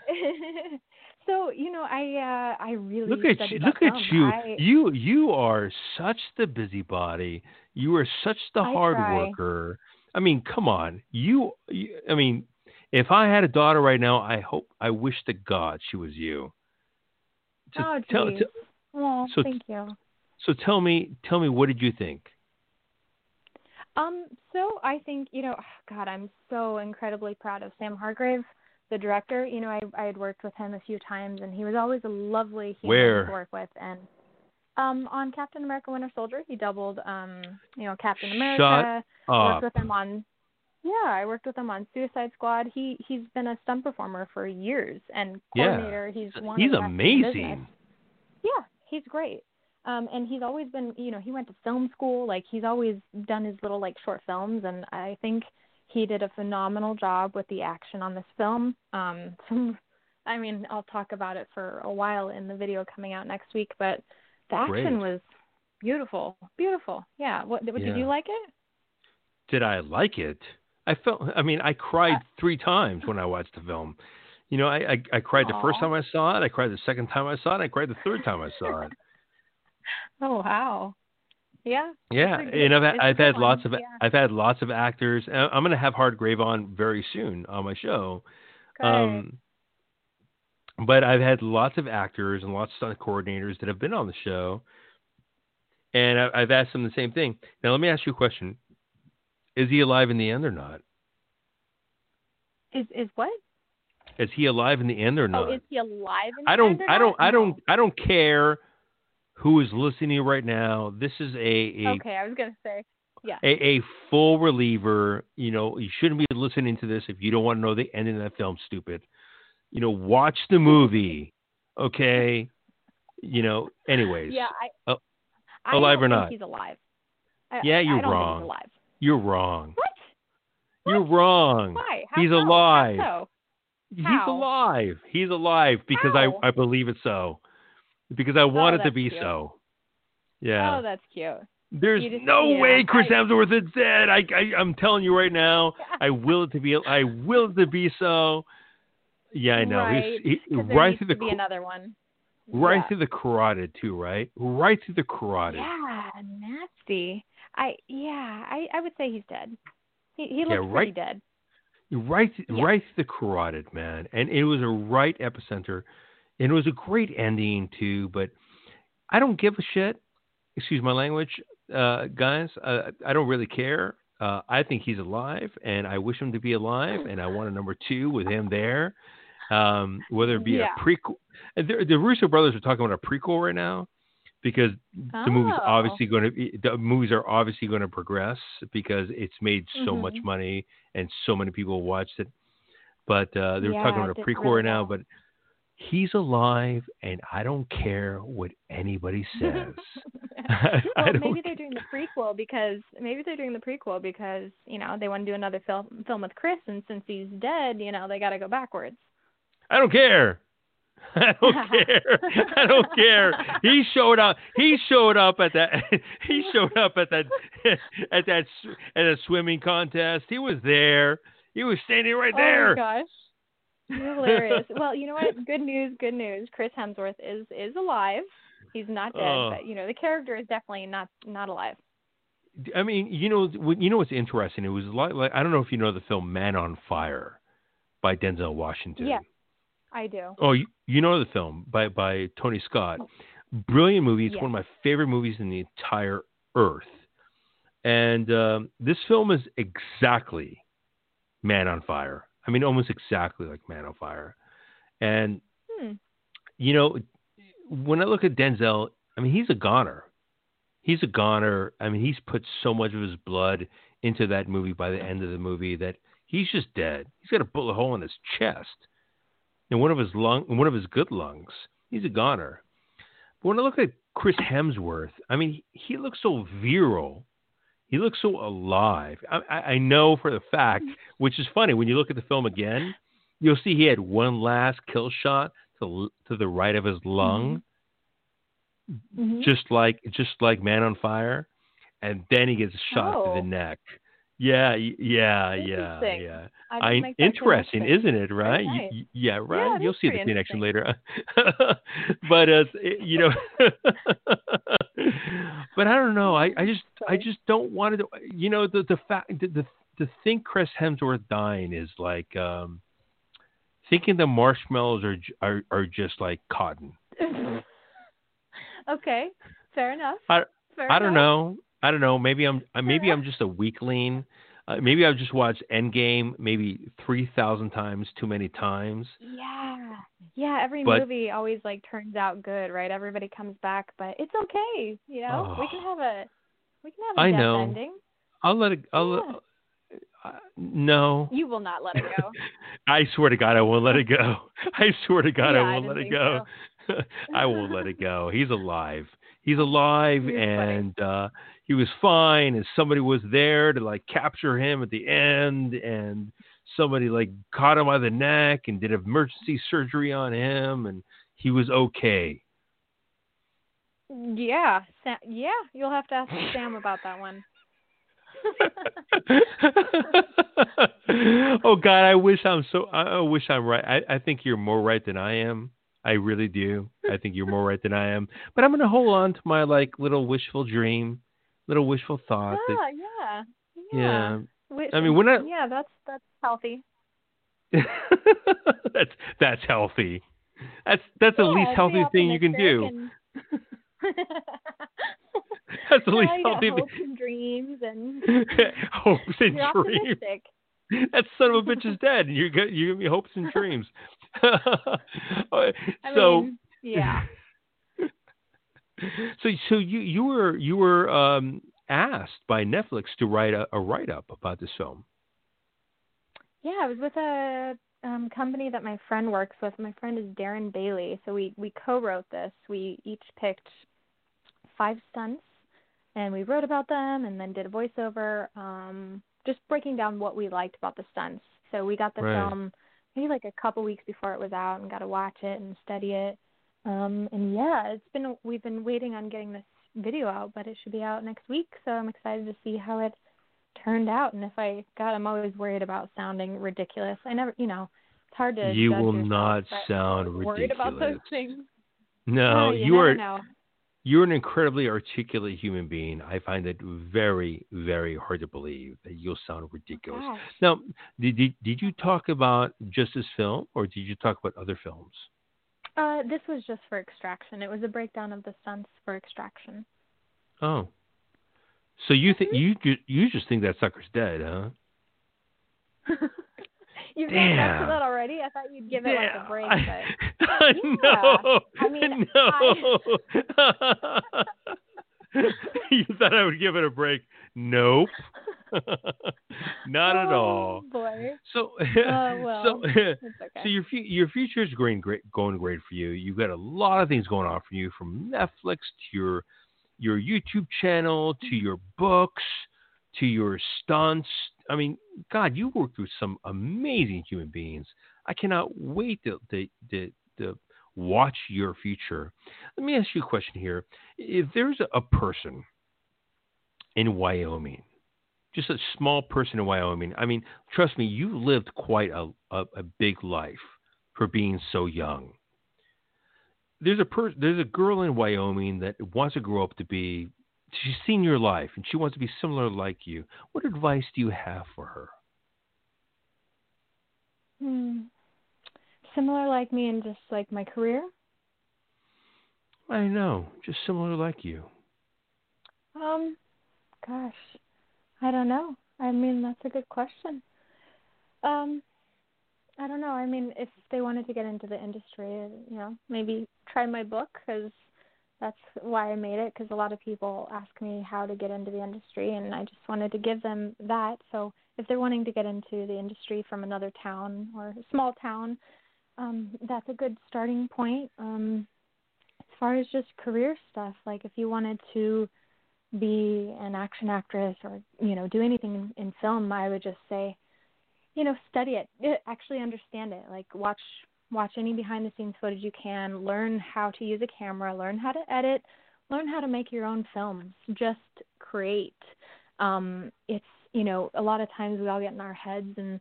so you know, I uh I really Look at you! Look at film. you! I, You you are such the busybody. You are such the I hard try. worker. I mean, come on. You, you. I mean, if I had a daughter right now, I hope, I wish to God she was you. So oh, tell, geez. t- oh, so- thank you. so tell me, tell me, what did you think? Um, so I think, you know, God, I'm so incredibly proud of Sam Hargrave, the director. You know, I I had worked with him a few times and he was always a lovely human Where? to work with and um on Captain America Winter Soldier, he doubled um, you know, Captain America. Up. worked with him on Yeah, I worked with him on Suicide Squad. He he's been a stunt performer for years and Yeah. coordinator. He's one He's of the best in the business. amazing. Yeah, he's great. Um, and he's always been, you know, he went to film school. Like he's always done his little like short films, and I think he did a phenomenal job with the action on this film. Um, some, I mean, I'll talk about it for a while in the video coming out next week, but the action Great. was beautiful, beautiful. Yeah. What Yeah. did you like it? Did I like it? I felt. I mean, I cried Uh, three times when I watched the film. You know, I I, I cried the first time I saw it. I cried the second time I saw it. I cried the third time I saw it. Oh wow. Yeah. Yeah, good- and I've had, it's a I've had one, lots of yeah. I've had lots of actors. I'm going to have Hargrave on very soon on my show. Great. Um, but I've had lots of actors and lots of stunt coordinators that have been on the show, and I, I've asked them the same thing. Now, let me ask you a question: Is he alive in the end or not? is is what? Is he alive in the end or not? Oh, is he alive? In I the don't, end or I don't? I don't, I don't care who is listening right now. This is a, a Okay, I was gonna say. Yeah. a, a full reliever. You know, you shouldn't be listening to this if you don't want to know the ending of that film. Stupid. You know, watch the movie. Okay. You know. Anyways. Yeah, I. Uh, I alive or not? He's alive. I, Yeah, you're wrong. Think he's alive. You're wrong. What? You're wrong. Why? How He's? How alive. so? He's How? alive. He's alive because I I believe it so. Because I want oh, it to be cute. so. Yeah. Oh, that's cute. There's no yeah, way Chris I- Hemsworth is dead. I, I I'm telling you right now. I will it to be. I will it to be so. Yeah, I know. Right. He's he, right through the be another one. right yeah. through the carotid too. Right, right through the carotid. Yeah, nasty. I yeah, I I would say he's dead. He he Yeah, looks right- pretty dead. Right, Yeah. right through the carotid, man. And it was a right epicenter, and it was a great ending too. But I don't give a shit. Excuse my language, uh, guys. Uh, I don't really care. Uh, I think he's alive, and I wish him to be alive, and I want a number two with him there. Um, whether it be Yeah. a prequel, the, the Russo brothers are talking about a prequel right now because the movie's Oh. obviously going to be the movies are obviously going to progress because it's made so much Mhm. money and so many people watched it. But uh, they're Yeah, talking about a prequel right now. But he's alive, and I don't care what anybody says. Well, maybe they're doing the prequel because maybe they're doing the prequel because you know they want to do another film film with Chris, and since he's dead, you know they got to go backwards. I don't care. I don't care. I don't care. He showed up. He showed up at that. He showed up at that at that at a swimming contest. He was there. He was standing right there. Oh my gosh. You're hilarious. well, you know what? Good news, good news. Chris Hemsworth is is alive. He's not dead, Oh. but you know, the character is definitely not not alive. I mean, you know, you know what's interesting? It was like, like I don't know if you know the film Man on Fire by Denzel Washington. Yeah. I do. Oh, you, you know the film by by Tony Scott. Brilliant movie. It's Yeah. one of my favorite movies in the entire earth. And um, this film is exactly Man on Fire. I mean, almost exactly like Man on Fire. And Hmm. you know, when I look at Denzel, I mean, he's a goner. He's a goner. I mean, he's put so much of his blood into that movie by the end of the movie that he's just dead. He's got a bullet hole in his chest, and one of his lung, one of his good lungs. He's a goner. But when I look at Chris Hemsworth, I mean, he looks so virile. He looks so alive. I, I know for the fact, which is funny, when you look at the film again, you'll see he had one last kill shot to to the right of his lung. mm-hmm. just like just like Man on Fire, and then he gets shot oh. to the neck. Yeah, yeah, yeah, yeah. I, I interesting, isn't it? Right? Nice. You, yeah, right. Yeah, You'll see the connection later. but uh, you know, but I don't know. I, I just I just don't want to. You know, the the fact the, the to think Chris Hemsworth dying is like um thinking the marshmallows are are are just like cotton. okay, fair enough. I fair I don't know. I don't know. Maybe I'm maybe I'm just a weakling. Uh, maybe I've just watched Endgame maybe three thousand times too many times. Yeah, yeah. Every But- movie always like turns out good, right? Everybody comes back, but it's okay. You know, we can Oh. have a we can have a I know. ending. I'll let it. I'll Yeah. uh, no. You will not let it go. I swear to God, I won't let it go. I swear to God, Yeah, I I won't let it go. I won't let it go. He's alive. He's alive, You're and uh, he was fine. And somebody was there to like capture him at the end, and somebody like caught him by the neck and did emergency surgery on him, and he was okay. yeah, yeah. You'll have to ask Sam about that one. oh God, I wish I'm so. I, I wish I'm right. I, I think you're more right than I am. I really do. I think you're more right than I am. But I'm gonna hold on to my like little wishful dream, little wishful thought. yeah, that, yeah, yeah. yeah. I mean, we're not- Yeah, that's that's healthy. that's that's healthy. That's that's the Yeah, least healthy thing you can do. and- That's the least healthy hopes and dreams and. Hopes and dreams. That son of a bitch is dead. and You're good. You give me hopes and dreams. So mean, yeah. so so you you were you were um, asked by Netflix to write a, a write up about this film. Yeah, I was with a um company that my friend works with. My friend is Darren Bailey, so we we co-wrote this. We each picked five stunts, and we wrote about them, and then did a voiceover, um, just breaking down what we liked about the stunts. So we got the Right. film maybe like a couple weeks before it was out, and got to watch it and study it. Um, and yeah, it's been we've been waiting on getting this video out, but it should be out next week. So I'm excited to see how it turned out. And if I, God, I'm always worried about sounding ridiculous. I never, you know, it's hard to. You will yourself, not sound I'm worried about those things. No, Oh, you, you are. know. You're an incredibly articulate human being. I find it very very hard to believe that you'll sound ridiculous. Now, did, did did you talk about just this film, or did you talk about other films? Uh, this was just for Extraction. It was a breakdown of the stunts for Extraction. Oh, so you think Mhm. you you just think that sucker's dead, huh? You've gotten back to that already. I thought you'd give it like a break, But... I- but no, I mean, no. you thought I would give it a break? Nope, not at oh, all. Oh, boy. So, oh, well, so, okay. so your your future is going great, going great for you. You've got a lot of things going on for you, from Netflix to your your YouTube channel to mm-hmm. your books to your stunts. I mean, God, you worked with some amazing human beings. I cannot wait to to, to, to watch your future. Let me ask you a question here: If there's a, person in Wyoming, just a small person in Wyoming, I mean, trust me, you lived quite a, a, a big life for being so young. There's a per- there's a girl in Wyoming that wants to grow up to be. She's seen your life and she wants to be similar like you. What advice do you have for her? Hmm. Similar like me and just like my career. I know, just similar like you. Um, gosh, I don't know. I mean, that's a good question. Um, I don't know. I mean, if they wanted to get into the industry, you know, maybe try my book because that's why I made it. Because a lot of people ask me how to get into the industry, and I just wanted to give them that. So if they're wanting to get into the industry from another town or small town, um, that's a good starting point. Um, as far as just career stuff, like if you wanted to be an action actress or you know do anything in, film i would just say you know study it actually understand it like watch watch any behind the scenes footage you can, learn how to use a camera, learn how to edit, learn how to make your own films. Just create. Um, it's you know a lot of times we all get in our heads and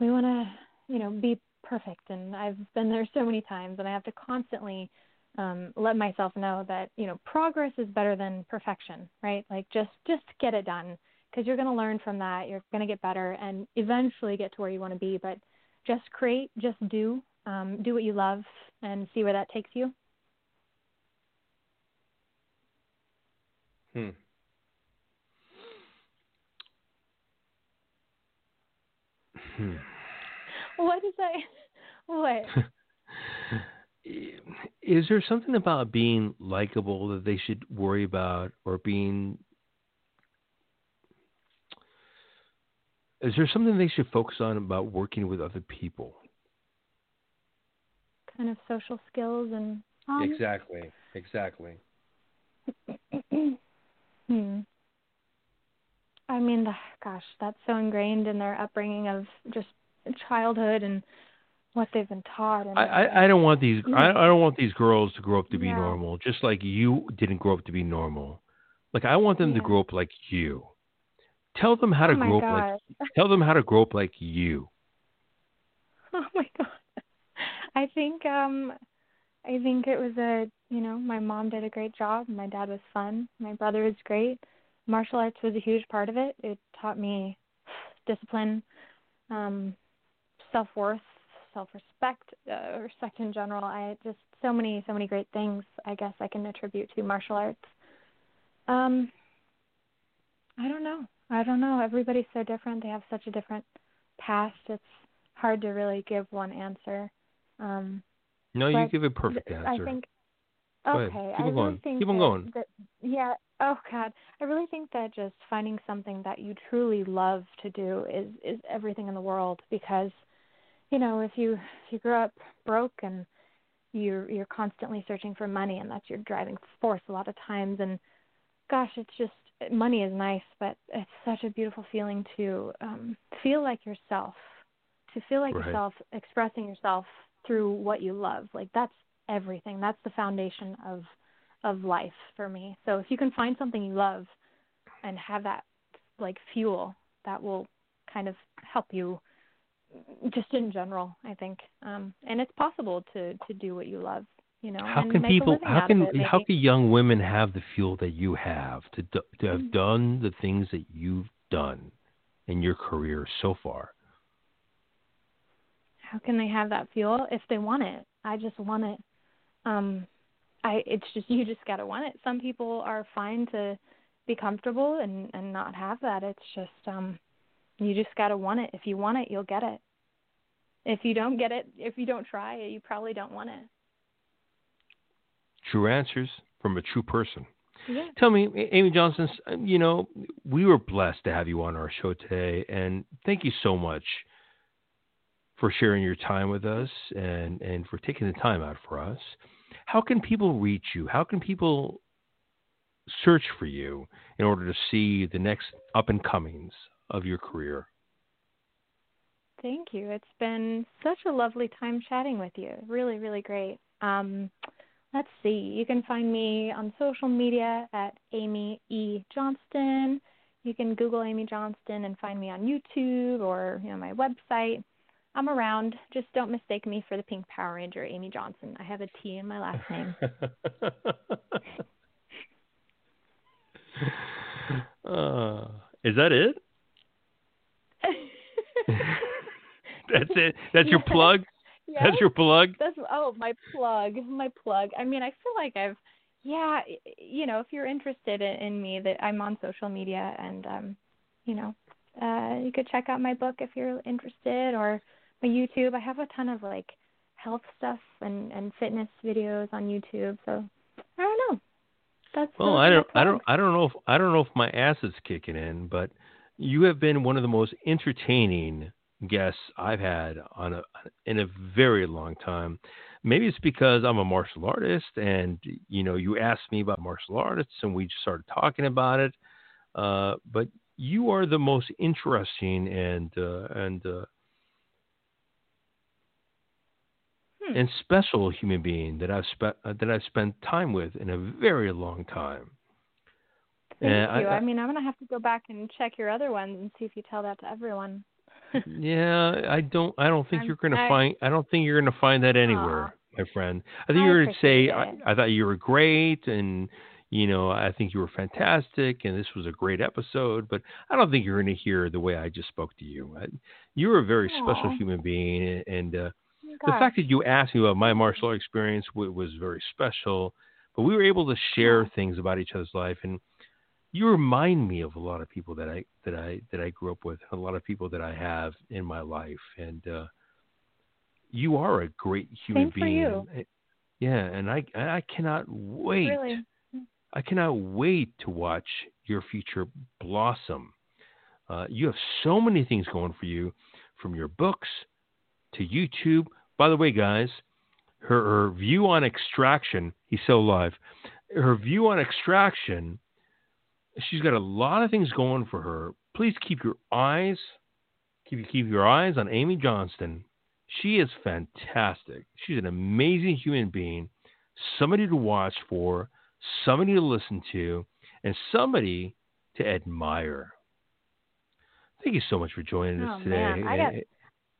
we want to you know be perfect, and I've been there so many times, and I have to constantly um, let myself know that you know progress is better than perfection, right? Like just just get it done because you're going to learn from that. You're going to get better and eventually get to where you want to be. But just create, just do, um, do what you love, and see where that takes you. Hmm. Hmm. What is that? What? is there something about being likable that they should worry about or being is there something they should focus on about working with other people kind of social skills and um, exactly exactly hmm. i mean the, gosh that's so ingrained in their upbringing of just childhood and what they've been taught. And, I, I, I don't want these I, I don't want these girls to grow up to be yeah. normal, just like you didn't grow up to be normal. Like I want them yeah. to grow up like you. Tell them how to oh grow up like tell them how to grow up like you. Oh my God. I think um I think it was a you know, my mom did a great job, my dad was fun, my brother was great. Martial arts was a huge part of it. It taught me discipline, um, self worth, self respect, uh, respect in general. I just so many so many great things. I guess I can attribute to martial arts. Um, I don't know. I don't know. Everybody's so different. They have such a different past. It's hard to really give one answer. Um, no, you give a perfect answer. I think. Go okay, Keep I on going. think Keep on that, going. That, yeah. Oh God, I really think that just finding something that you truly love to do is is everything in the world because you know, if you if you grow up broke and you're you're constantly searching for money and that's your driving force a lot of times and gosh, it's just money is nice, but it's such a beautiful feeling to um feel like yourself, to feel like right. yourself expressing yourself through what you love. Like that's everything. That's the foundation of of life for me. So if you can find something you love and have that like fuel, that will kind of help you just in general, I think. Um, and it's possible to to do what you love. You know, how can people? how can it, how can young women have the fuel that you have to do, to have mm-hmm. done the things that you've done in your career so far? How can they have that fuel if they want it? I just want it. Um, I it's just you just gotta want it. Some people are fine to be comfortable and and not have that. It's just um you just got to want it. If you want it, you'll get it. If you don't get it, if you don't try it, you probably don't want it. True answers from a true person. Yeah. Tell me, Amy Johnson, you know, we were blessed to have you on our show today, and thank you so much for sharing your time with us and, and for taking the time out for us. How can people reach you? How can people search for you in order to see the next up and comings of your career. Thank you. It's been such a lovely time chatting with you. Really, really great. Um, let's see. You can find me on social media at Amy E. Johnston. You can Google Amy Johnston and find me on YouTube or you know my website. I'm around. Just don't mistake me for the Pink Power Ranger, Amy Johnson. I have a T in my last name. uh, is that it? That's it. That's your plug. Yeah. That's your plug. That's oh my plug, my plug. I mean, I feel like I've, yeah, you know, if you're interested in, in me, that I'm on social media, and um, you know, uh, you could check out my book if you're interested, or YouTube. I have a ton of like health stuff and and fitness videos on YouTube. So I don't know. That's well, I don't, I don't, I don't know if I don't know if my ass is kicking in, but you have been one of the most entertaining guests I've had on a in a very long time. Maybe it's because I'm a martial artist, and you know, you asked me about martial artists, and we just started talking about it. Uh, but you are the most interesting and uh, and uh, hmm. and special human being that I've spent uh, that I've spent time with in a very long time. Thank and you. I, I, mean, I'm gonna have to go back and check your other ones and see if you tell that to everyone. yeah, I don't. I don't think I'm, you're gonna I, find. I don't think you're gonna find that anywhere, my friend. I think you're gonna say. I, I thought you were great, and you know, I think you were fantastic, and this was a great episode. But I don't think you're gonna hear the way I just spoke to you. I, you're a very Aww. special human being, and uh, the fact that you asked me about my martial art experience was very special. But we were able to share things about each other's life, and you remind me of a lot of people that I that I that I grew up with, a lot of people that I have in my life, and uh, you are a great human Same being. For you. Yeah, and I I cannot wait. Really? I cannot wait to watch your future blossom. Uh, you have so many things going for you, from your books to YouTube. By the way, guys, her, her view on extraction. He's so live. Her view on extraction she's got a lot of things going for her. Please keep your eyes keep keep your eyes on Amy Johnston. She is fantastic. She's an amazing human being, somebody to watch for, somebody to listen to, and somebody to admire. Thank you so much for joining oh, us today. Man. Eh, eh,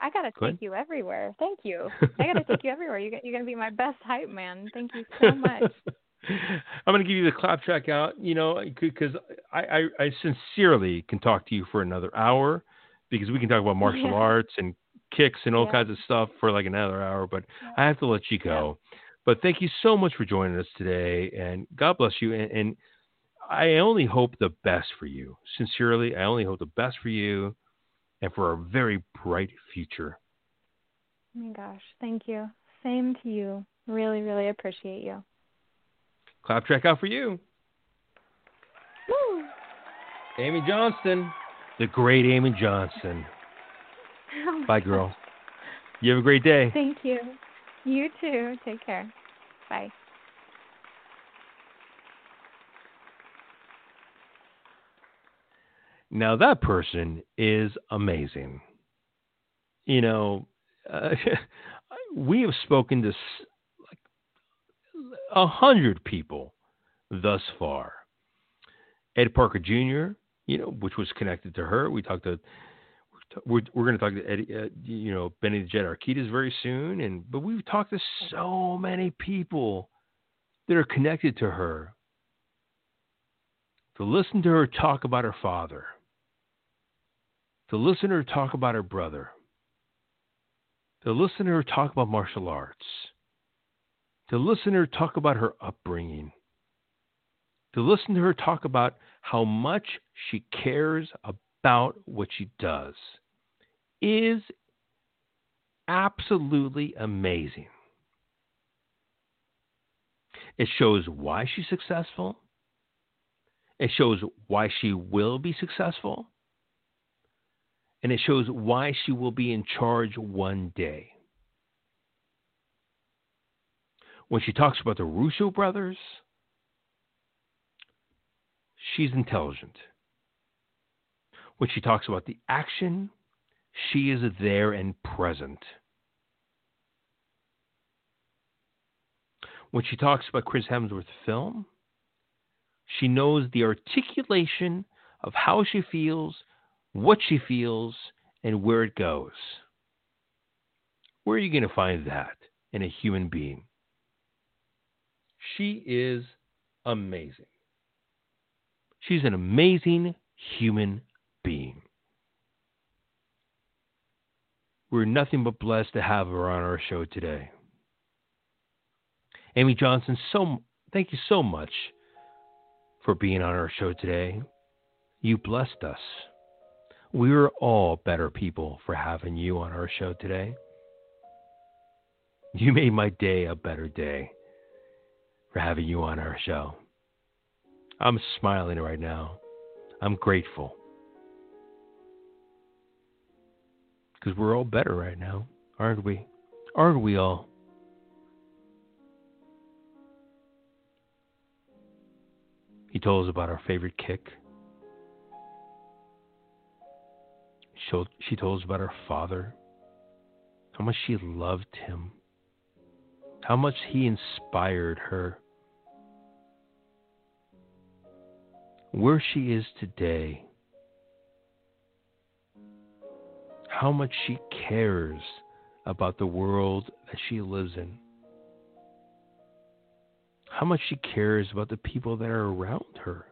I got, I got to take ahead. you everywhere. Thank you. I got to take you everywhere. You, you're going to be my best hype man. Thank you so much. I'm going to give you the clap track out, you know, because I, I, I, sincerely can talk to you for another hour because we can talk about martial yeah. arts and kicks and all yeah. kinds of stuff for like another hour, but yeah. I have to let you go. But thank you so much for joining us today, and God bless you. And, and I only hope the best for you. Sincerely, I only hope the best for you and for a very bright future. Oh my gosh, thank you. Same to you. Really, really appreciate you. Clap track out for you. Woo. Amy Johnston, the great Amy Johnston. Oh Bye, girl. You have a great day. Thank you. You too. Take care. Bye. Now that person is amazing. You know, uh, we have spoken to like a hundred people thus far. Ed Parker Jr., you know, which was connected to her. We talked to we're, we're going to talk to Eddie, uh, you know, Benny the Jet Urquidez very soon, and but we've talked to so many people that are connected to her. To listen to her talk about her father, to listen to her talk about her brother, to listen to her talk about martial arts, to listen to her talk about her upbringing, to listen to her talk about how much she cares about what she does is absolutely amazing. It shows why she's successful. It shows why she will be successful. And it shows why she will be in charge one day. When she talks about the Russo brothers, she's intelligent. When she talks about the action, she is there and present. When she talks about Chris Hemsworth's film, she knows the articulation of how she feels, what she feels, and where it goes. Where are you going to find that in a human being? She is amazing. She's an amazing human being. We're nothing but blessed to have her on our show today. Amy Johnson, so thank you so much for being on our show today. You blessed us. We're all better people for having you on our show today. You made my day a better day for having you on our show. I'm smiling right now. I'm grateful. Because we're all better right now, aren't we? Aren't we all? He told us about our favorite kick. She told us about her father, how much she loved him. how much he inspired her. Where she is today, how much she cares about the world that she lives in, how much she cares about the people that are around her.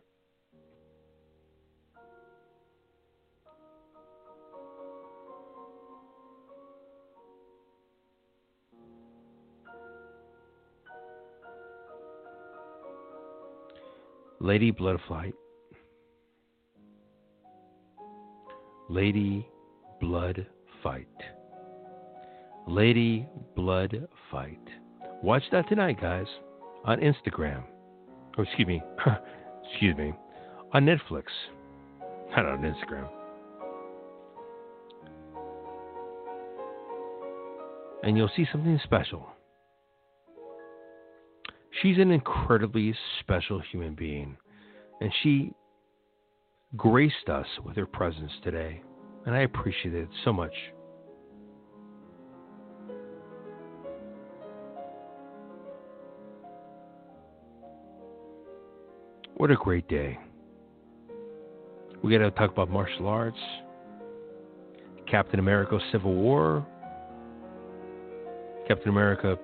Lady Bloodfight. Lady Blood Fight. Lady Blood Fight. Watch that tonight, guys, on Instagram. Oh, excuse me. excuse me. On Netflix. Not on Instagram. And you'll see something special. She's an incredibly special human being, and she graced us with her presence today, and I appreciate it so much. What a great day. We got to talk about martial arts, Captain America Civil War, Captain America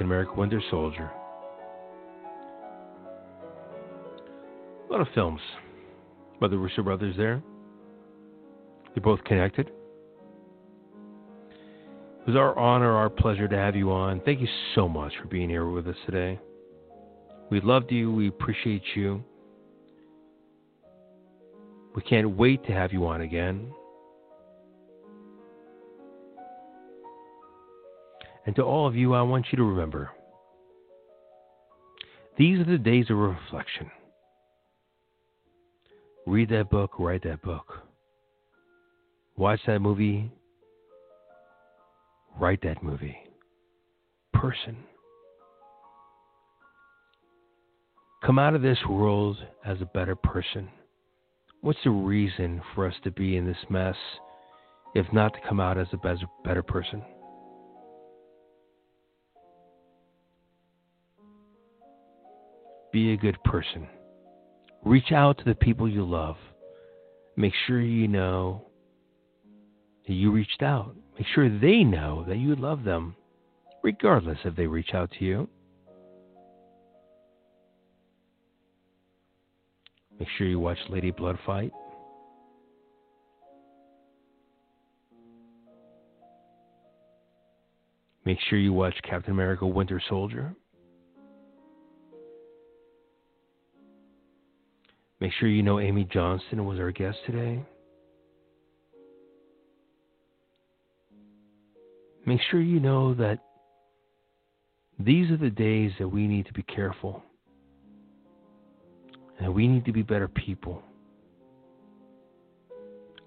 Captain America Winter Soldier. A lot of films by the Russo brothers there. They're both connected. It was our honor, our pleasure to have you on. Thank you so much for being here with us today. We loved you. We appreciate you. We can't wait to have you on again. And to all of you, I want you to remember these are the days of reflection. Read that book, write that book. Watch that movie, write that movie. Person. Come out of this world as a better person. What's the reason for us to be in this mess if not to come out as a better person? Be a good person. Reach out to the people you love. Make sure you know that you reached out. Make sure they know that you love them, regardless if they reach out to you. Make sure you watch Lady Bloodfight. Make sure you watch Captain America Winter Soldier. Make sure you know Amy Johnston was our guest today. Make sure you know that these are the days that we need to be careful and we need to be better people.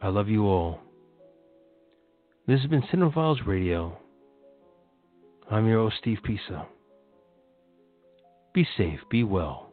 I love you all. This has been Cinephiles Radio. I'm your host, Steve Pisa. Be safe, be well.